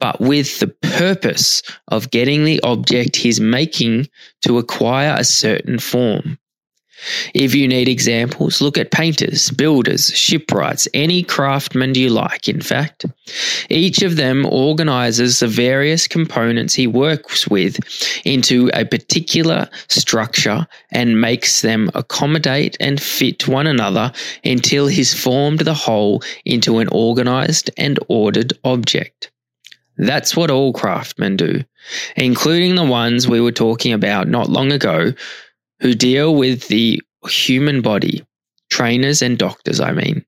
but with the purpose of getting the object he's making to acquire a certain form. If you need examples, look at painters, builders, shipwrights, any craftsman you like, in fact. Each of them organizes the various components he works with into a particular structure and makes them accommodate and fit one another until he's formed the whole into an organized and ordered object. That's what all craftsmen do, including the ones we were talking about not long ago who deal with the human body, trainers and doctors, I mean.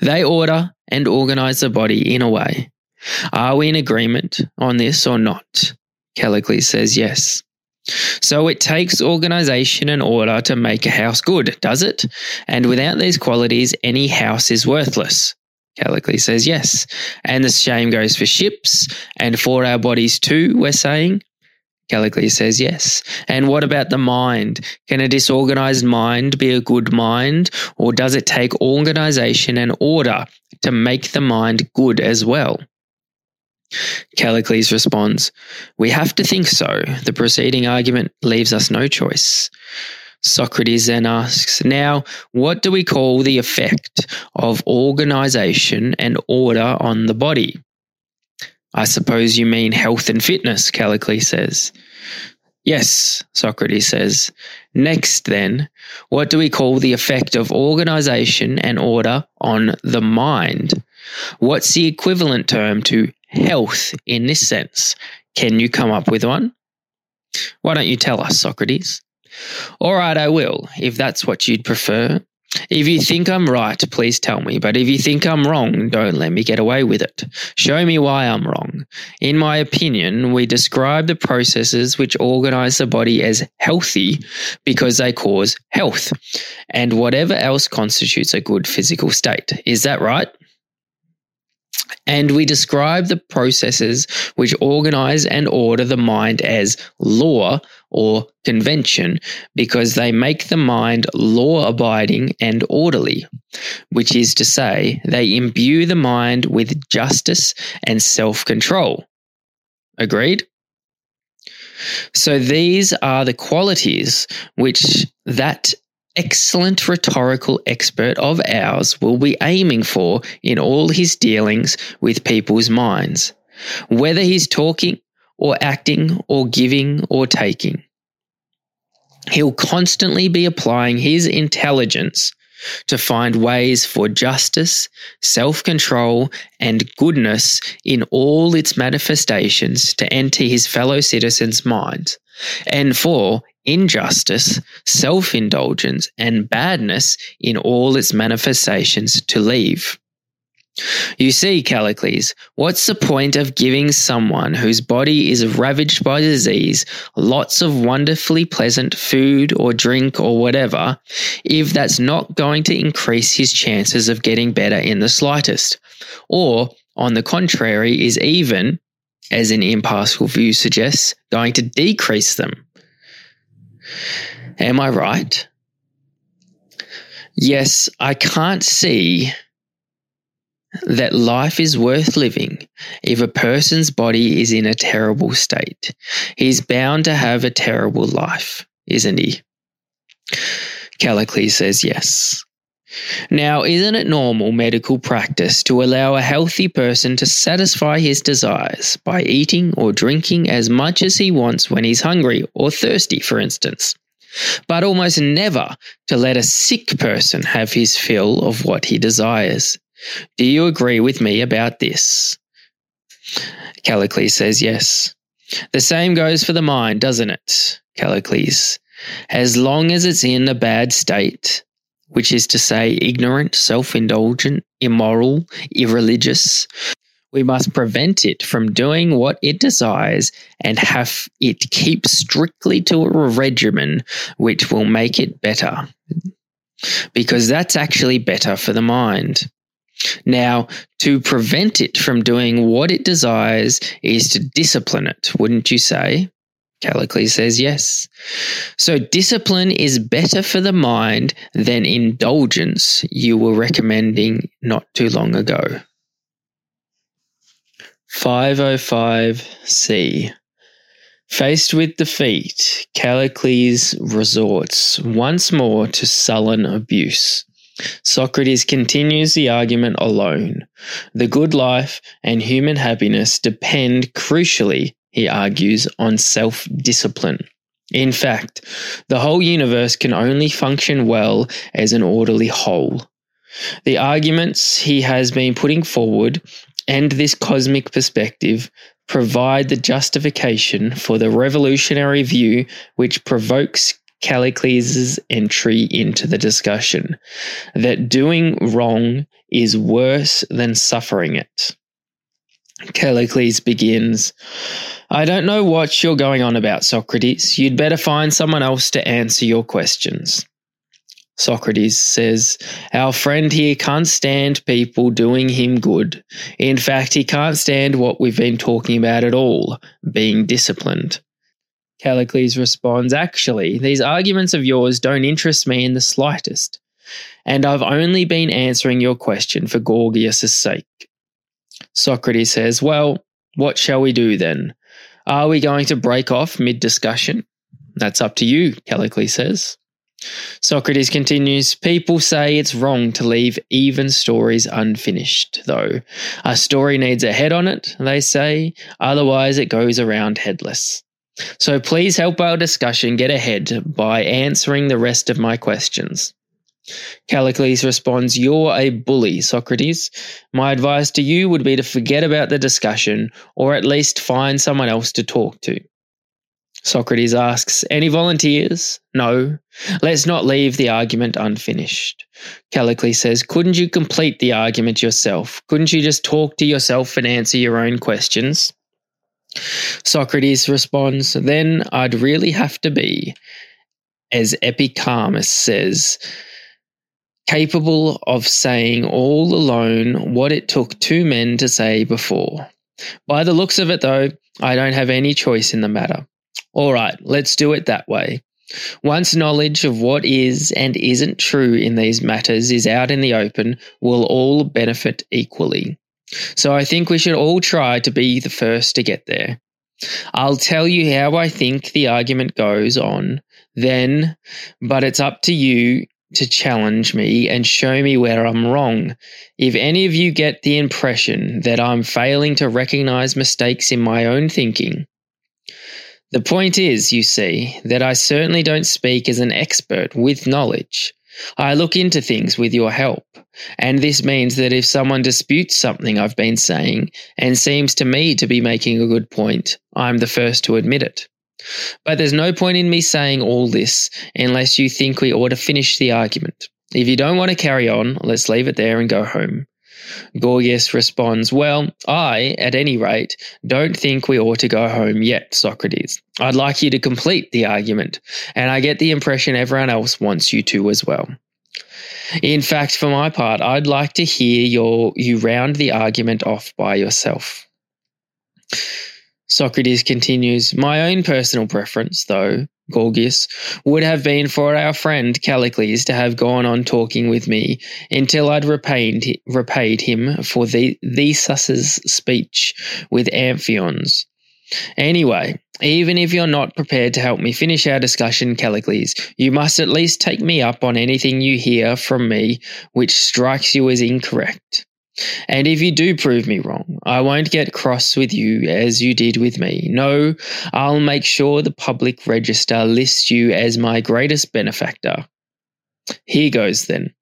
They order and organize the body in a way. Are we in agreement on this or not? Callicles says yes. So it takes organization and order to make a house good, does it? And without these qualities, any house is worthless. Callicles says yes. And the same goes for ships and for our bodies too, we're saying. Callicles says yes. And what about the mind? Can a disorganized mind be a good mind, or does it take organization and order to make the mind good as well? Callicles responds, We have to think so. The preceding argument leaves us no choice. Socrates then asks, Now, what do we call the effect of organization and order on the body? I suppose you mean health and fitness, Callicles says. Yes, Socrates says. Next, then, what do we call the effect of organization and order on the mind? What's the equivalent term to health in this sense? Can you come up with one? Why don't you tell us, Socrates? All right, I will, if that's what you'd prefer. If you think I'm right, please tell me. But if you think I'm wrong, don't let me get away with it. Show me why I'm wrong. In my opinion, we describe the processes which organize the body as healthy because they cause health and whatever else constitutes a good physical state. Is that right? And we describe the processes which organize and order the mind as law or convention because they make the mind law abiding and orderly, which is to say, they imbue the mind with justice and self control. Agreed? So these are the qualities which that excellent rhetorical expert of ours will be aiming for in all his dealings with people's minds, whether he's talking or acting or giving or taking. He'll constantly be applying his intelligence to find ways for justice, self control, and goodness in all its manifestations to enter his fellow citizens' minds, and for injustice, self indulgence, and badness in all its manifestations to leave. You see, Callicles, what's the point of giving someone whose body is ravaged by disease lots of wonderfully pleasant food or drink or whatever if that's not going to increase his chances of getting better in the slightest? Or, on the contrary, is even, as an impartial view suggests, going to decrease them? Am I right? Yes, I can't see that life is worth living if a person's body is in a terrible state. He's bound to have a terrible life, isn't he? Callicles says yes. Now, isn't it normal medical practice to allow a healthy person to satisfy his desires by eating or drinking as much as he wants when he's hungry or thirsty, for instance? But almost never to let a sick person have his fill of what he desires. Do you agree with me about this? Callicles says yes. The same goes for the mind, doesn't it? Callicles. As long as it's in a bad state, which is to say, ignorant, self indulgent, immoral, irreligious, we must prevent it from doing what it desires and have it keep strictly to a regimen which will make it better. Because that's actually better for the mind. Now, to prevent it from doing what it desires is to discipline it, wouldn't you say? Callicles says yes. So, discipline is better for the mind than indulgence you were recommending not too long ago. 505c. Faced with defeat, Callicles resorts once more to sullen abuse. Socrates continues the argument alone. The good life and human happiness depend crucially, he argues, on self discipline. In fact, the whole universe can only function well as an orderly whole. The arguments he has been putting forward and this cosmic perspective provide the justification for the revolutionary view which provokes Callicles' entry into the discussion that doing wrong is worse than suffering it. Callicles begins I don't know what you're going on about, Socrates. You'd better find someone else to answer your questions. Socrates says, Our friend here can't stand people doing him good. In fact, he can't stand what we've been talking about at all being disciplined. Callicles responds, Actually, these arguments of yours don't interest me in the slightest, and I've only been answering your question for Gorgias's sake. Socrates says, Well, what shall we do then? Are we going to break off mid discussion? That's up to you, Callicles says. Socrates continues People say it's wrong to leave even stories unfinished, though. A story needs a head on it, they say, otherwise it goes around headless. So please help our discussion get ahead by answering the rest of my questions. Callicles responds, You're a bully, Socrates. My advice to you would be to forget about the discussion, or at least find someone else to talk to. Socrates asks, Any volunteers? No. Let's not leave the argument unfinished. Callicles says, Couldn't you complete the argument yourself? Couldn't you just talk to yourself and answer your own questions? Socrates responds, Then I'd really have to be, as Epicharmus says, capable of saying all alone what it took two men to say before. By the looks of it, though, I don't have any choice in the matter. All right, let's do it that way. Once knowledge of what is and isn't true in these matters is out in the open, we'll all benefit equally. So I think we should all try to be the first to get there. I'll tell you how I think the argument goes on then, but it's up to you to challenge me and show me where I'm wrong. If any of you get the impression that I'm failing to recognize mistakes in my own thinking, The point is, you see, that I certainly don't speak as an expert with knowledge. I look into things with your help, and this means that if someone disputes something I've been saying and seems to me to be making a good point, I'm the first to admit it. But there's no point in me saying all this unless you think we ought to finish the argument. If you don't want to carry on, let's leave it there and go home. Gorgias responds, Well, I, at any rate, don't think we ought to go home yet, Socrates. I'd like you to complete the argument, and I get the impression everyone else wants you to as well. In fact, for my part, I'd like to hear your you round the argument off by yourself. Socrates continues, My own personal preference, though, Gorgias, would have been for our friend Callicles to have gone on talking with me until I'd repaid, repaid him for the, Zethus's speech with Amphion's. Anyway, even if you're not prepared to help me finish our discussion, Callicles, you must at least take me up on anything you hear from me which strikes you as incorrect. And if you do prove me wrong, I won't get cross with you as you did with me. No, I'll make sure the public register lists you as my greatest benefactor. Here goes then.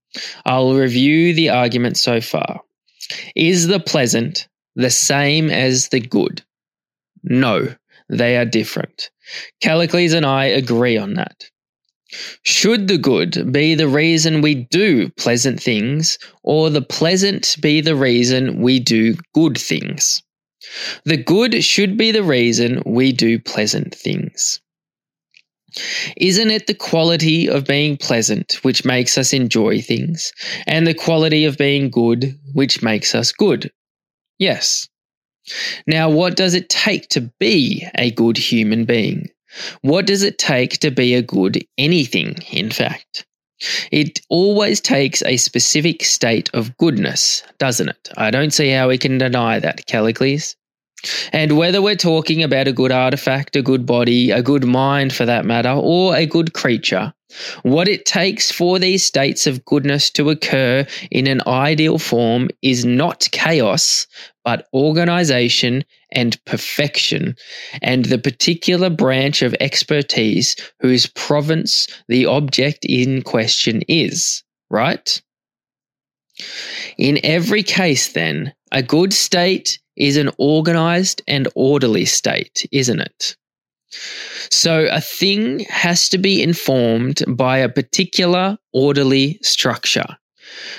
I'll review the argument so far. Is the pleasant the same as the good? No, they are different. Callicles and I agree on that. Should the good be the reason we do pleasant things, or the pleasant be the reason we do good things? The good should be the reason we do pleasant things. Isn't it the quality of being pleasant which makes us enjoy things, and the quality of being good which makes us good? Yes. Now, what does it take to be a good human being? What does it take to be a good anything, in fact? It always takes a specific state of goodness, doesn't it? I don't see how we can deny that, Callicles. And whether we're talking about a good artifact, a good body, a good mind for that matter, or a good creature, what it takes for these states of goodness to occur in an ideal form is not chaos, but organization and perfection, and the particular branch of expertise whose province the object in question is, right? In every case, then, a good state is an organized and orderly state, isn't it? So a thing has to be informed by a particular orderly structure.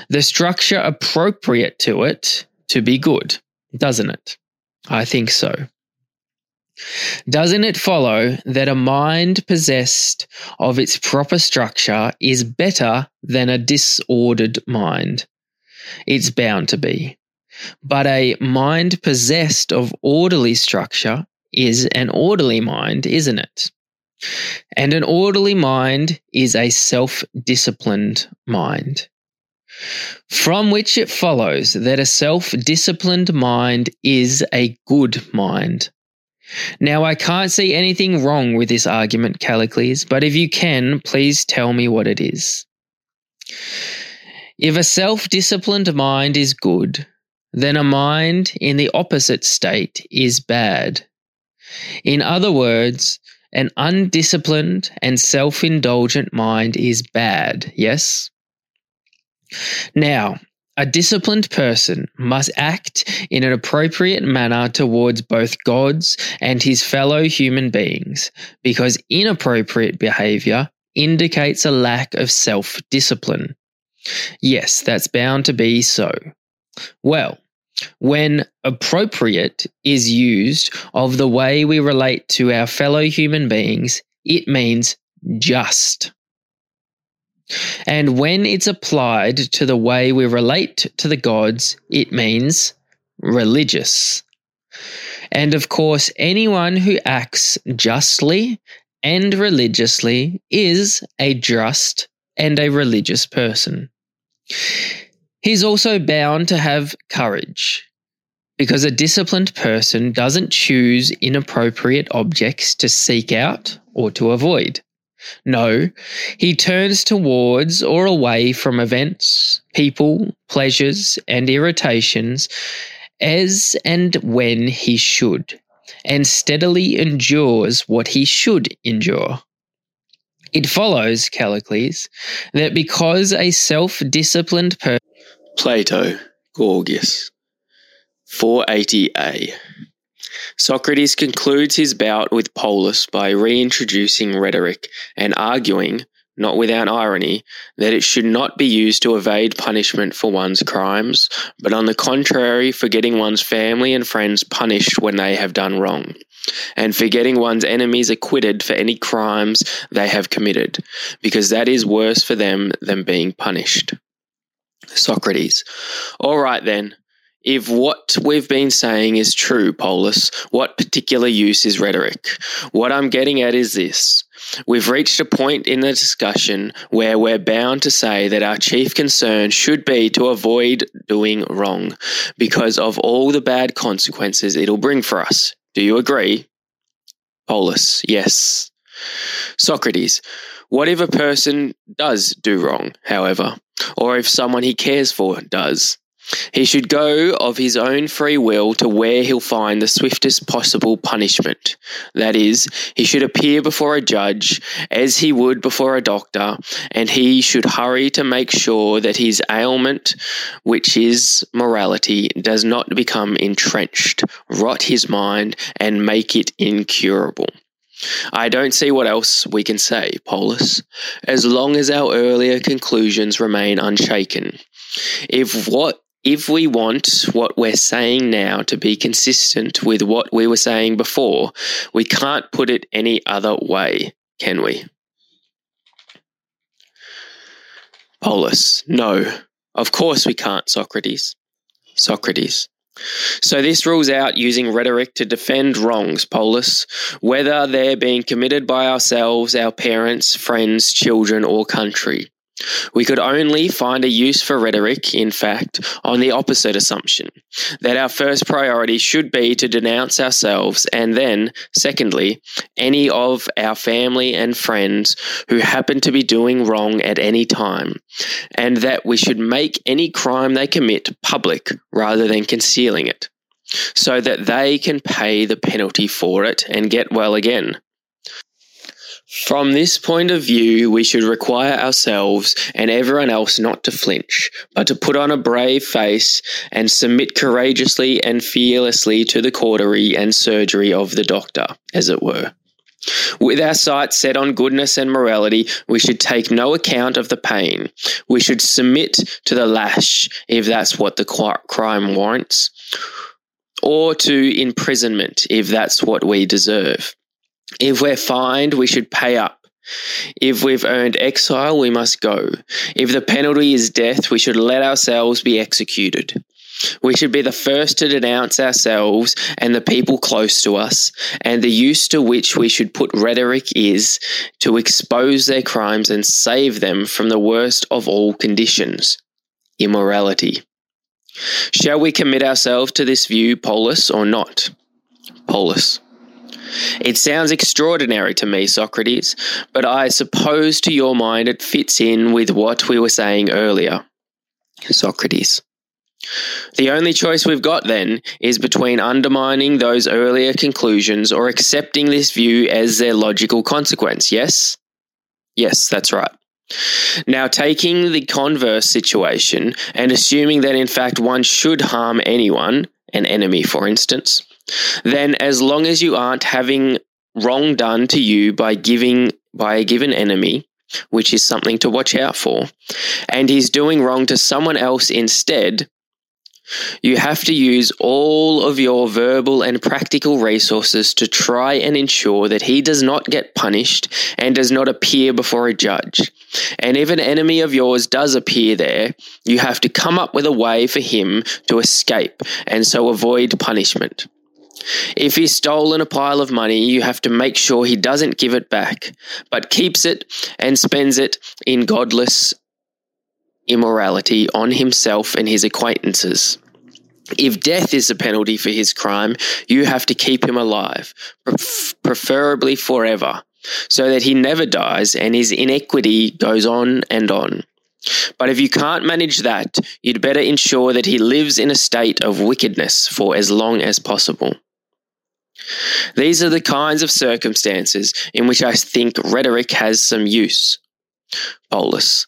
The structure appropriate to it to be good, doesn't it? I think so. Doesn't it follow that a mind possessed of its proper structure is better than a disordered mind? It's bound to be. But a mind possessed of orderly structure is an orderly mind, isn't it? And an orderly mind is a self disciplined mind. From which it follows that a self disciplined mind is a good mind. Now, I can't see anything wrong with this argument, Callicles, but if you can, please tell me what it is. If a self disciplined mind is good, then a mind in the opposite state is bad. In other words, an undisciplined and self indulgent mind is bad, yes? Now, a disciplined person must act in an appropriate manner towards both gods and his fellow human beings, because inappropriate behavior indicates a lack of self discipline. Yes, that's bound to be so. Well, when appropriate is used of the way we relate to our fellow human beings, it means just. And when it's applied to the way we relate to the gods, it means religious. And of course, anyone who acts justly and religiously is a just and a religious person. He's also bound to have courage because a disciplined person doesn't choose inappropriate objects to seek out or to avoid. No, he turns towards or away from events, people, pleasures, and irritations as and when he should. and steadily endures what he should endure. It follows, Callicles, that because a self disciplined person. Plato, Gorgias, 480a. Socrates concludes his bout with Polus by reintroducing rhetoric and arguing, not without irony, that it should not be used to evade punishment for one's crimes, but on the contrary, for getting one's family and friends punished when they have done wrong, and for getting one's enemies acquitted for any crimes they have committed, because that is worse for them than being punished. Socrates. All right then. If what we've been saying is true, Polus, what particular use is rhetoric? What I'm getting at is this. We've reached a point in the discussion where we're bound to say that our chief concern should be to avoid doing wrong because of all the bad consequences it'll bring for us. Do you agree? Polus, yes. Socrates, what if a person does do wrong, however, or if someone he cares for does? He should go of his own free will to where he'll find the swiftest possible punishment. That is, he should appear before a judge as he would before a doctor, and he should hurry to make sure that his ailment, which is morality, does not become entrenched, rot his mind, and make it incurable. I don't see what else we can say, Polus, as long as our earlier conclusions remain unshaken. If what if we want what we're saying now to be consistent with what we were saying before, we can't put it any other way, can we? Polus, no. Of course we can't, Socrates. Socrates. So this rules out using rhetoric to defend wrongs, Polus, whether they're being committed by ourselves, our parents, friends, children, or country. We could only find a use for rhetoric, in fact, on the opposite assumption that our first priority should be to denounce ourselves, and then, secondly, any of our family and friends who happen to be doing wrong at any time, and that we should make any crime they commit public rather than concealing it, so that they can pay the penalty for it and get well again. From this point of view, we should require ourselves and everyone else not to flinch, but to put on a brave face and submit courageously and fearlessly to the cautery and surgery of the doctor, as it were. With our sights set on goodness and morality, we should take no account of the pain. We should submit to the lash, if that's what the crime warrants, or to imprisonment, if that's what we deserve. If we're fined, we should pay up. If we've earned exile, we must go. If the penalty is death, we should let ourselves be executed. We should be the first to denounce ourselves and the people close to us, and the use to which we should put rhetoric is to expose their crimes and save them from the worst of all conditions immorality. Shall we commit ourselves to this view, Polus, or not? Polus. It sounds extraordinary to me, Socrates, but I suppose to your mind it fits in with what we were saying earlier. Socrates. The only choice we've got then is between undermining those earlier conclusions or accepting this view as their logical consequence, yes? Yes, that's right. Now, taking the converse situation and assuming that in fact one should harm anyone, an enemy for instance, then as long as you aren't having wrong done to you by giving by a given enemy, which is something to watch out for, and he's doing wrong to someone else instead, you have to use all of your verbal and practical resources to try and ensure that he does not get punished and does not appear before a judge. And if an enemy of yours does appear there, you have to come up with a way for him to escape and so avoid punishment. If he's stolen a pile of money, you have to make sure he doesn't give it back, but keeps it and spends it in godless immorality on himself and his acquaintances. If death is the penalty for his crime, you have to keep him alive, preferably forever, so that he never dies and his inequity goes on and on. But if you can't manage that, you'd better ensure that he lives in a state of wickedness for as long as possible. These are the kinds of circumstances in which I think rhetoric has some use. Polus.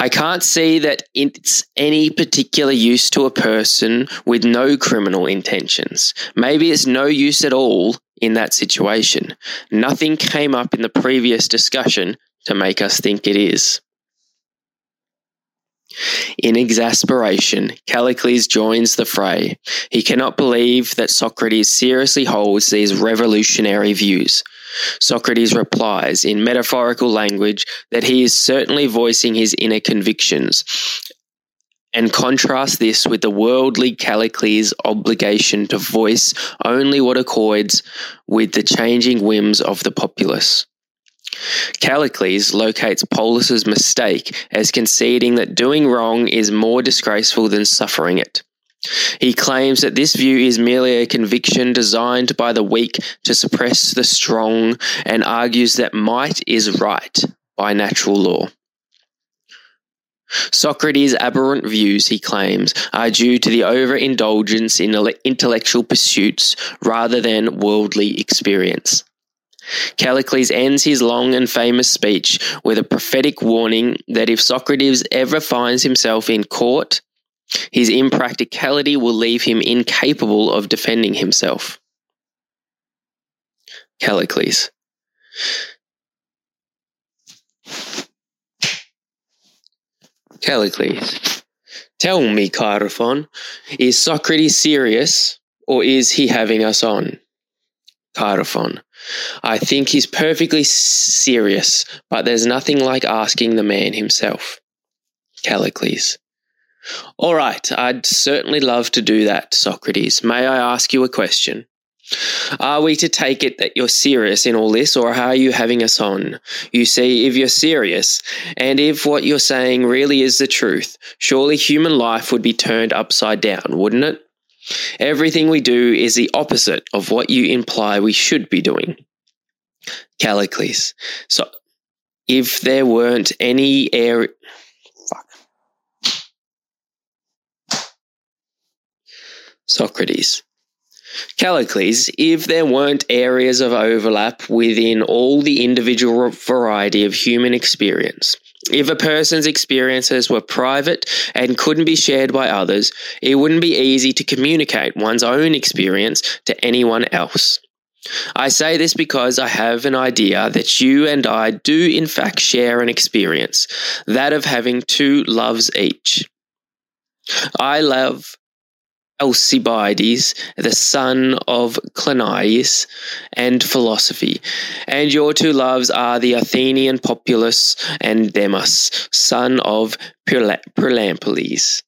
I can't see that it's any particular use to a person with no criminal intentions. Maybe it's no use at all in that situation. Nothing came up in the previous discussion to make us think it is. In exasperation, Callicles joins the fray. He cannot believe that Socrates seriously holds these revolutionary views. Socrates replies in metaphorical language that he is certainly voicing his inner convictions and contrasts this with the worldly Callicles' obligation to voice only what accords with the changing whims of the populace. Callicles locates Polus's mistake as conceding that doing wrong is more disgraceful than suffering it. He claims that this view is merely a conviction designed by the weak to suppress the strong and argues that might is right by natural law. Socrates' aberrant views, he claims, are due to the overindulgence in intellectual pursuits rather than worldly experience. Callicles ends his long and famous speech with a prophetic warning that if Socrates ever finds himself in court, his impracticality will leave him incapable of defending himself. Callicles. Callicles. Tell me, Chaerephon, is Socrates serious or is he having us on? Chaerephon. I think he's perfectly serious, but there's nothing like asking the man himself. Callicles. All right, I'd certainly love to do that, Socrates. May I ask you a question? Are we to take it that you're serious in all this, or are you having us on? You see, if you're serious, and if what you're saying really is the truth, surely human life would be turned upside down, wouldn't it? Everything we do is the opposite of what you imply we should be doing. Callicles. So, if there weren't any air. Fuck. Socrates. Callicles, if there weren't areas of overlap within all the individual variety of human experience, if a person's experiences were private and couldn't be shared by others, it wouldn't be easy to communicate one's own experience to anyone else. I say this because I have an idea that you and I do, in fact, share an experience that of having two loves each. I love Alcibiades, the son of Cleinias, and philosophy. And your two loves are the Athenian populace and Demus, son of Pyrilampes.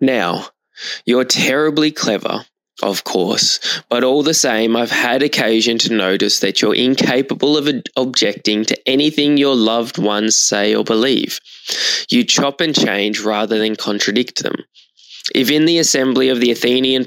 Now, you're terribly clever, of course, but all the same, I've had occasion to notice that you're incapable of objecting to anything your loved ones say or believe. You chop and change rather than contradict them. If in the assembly of the Athenian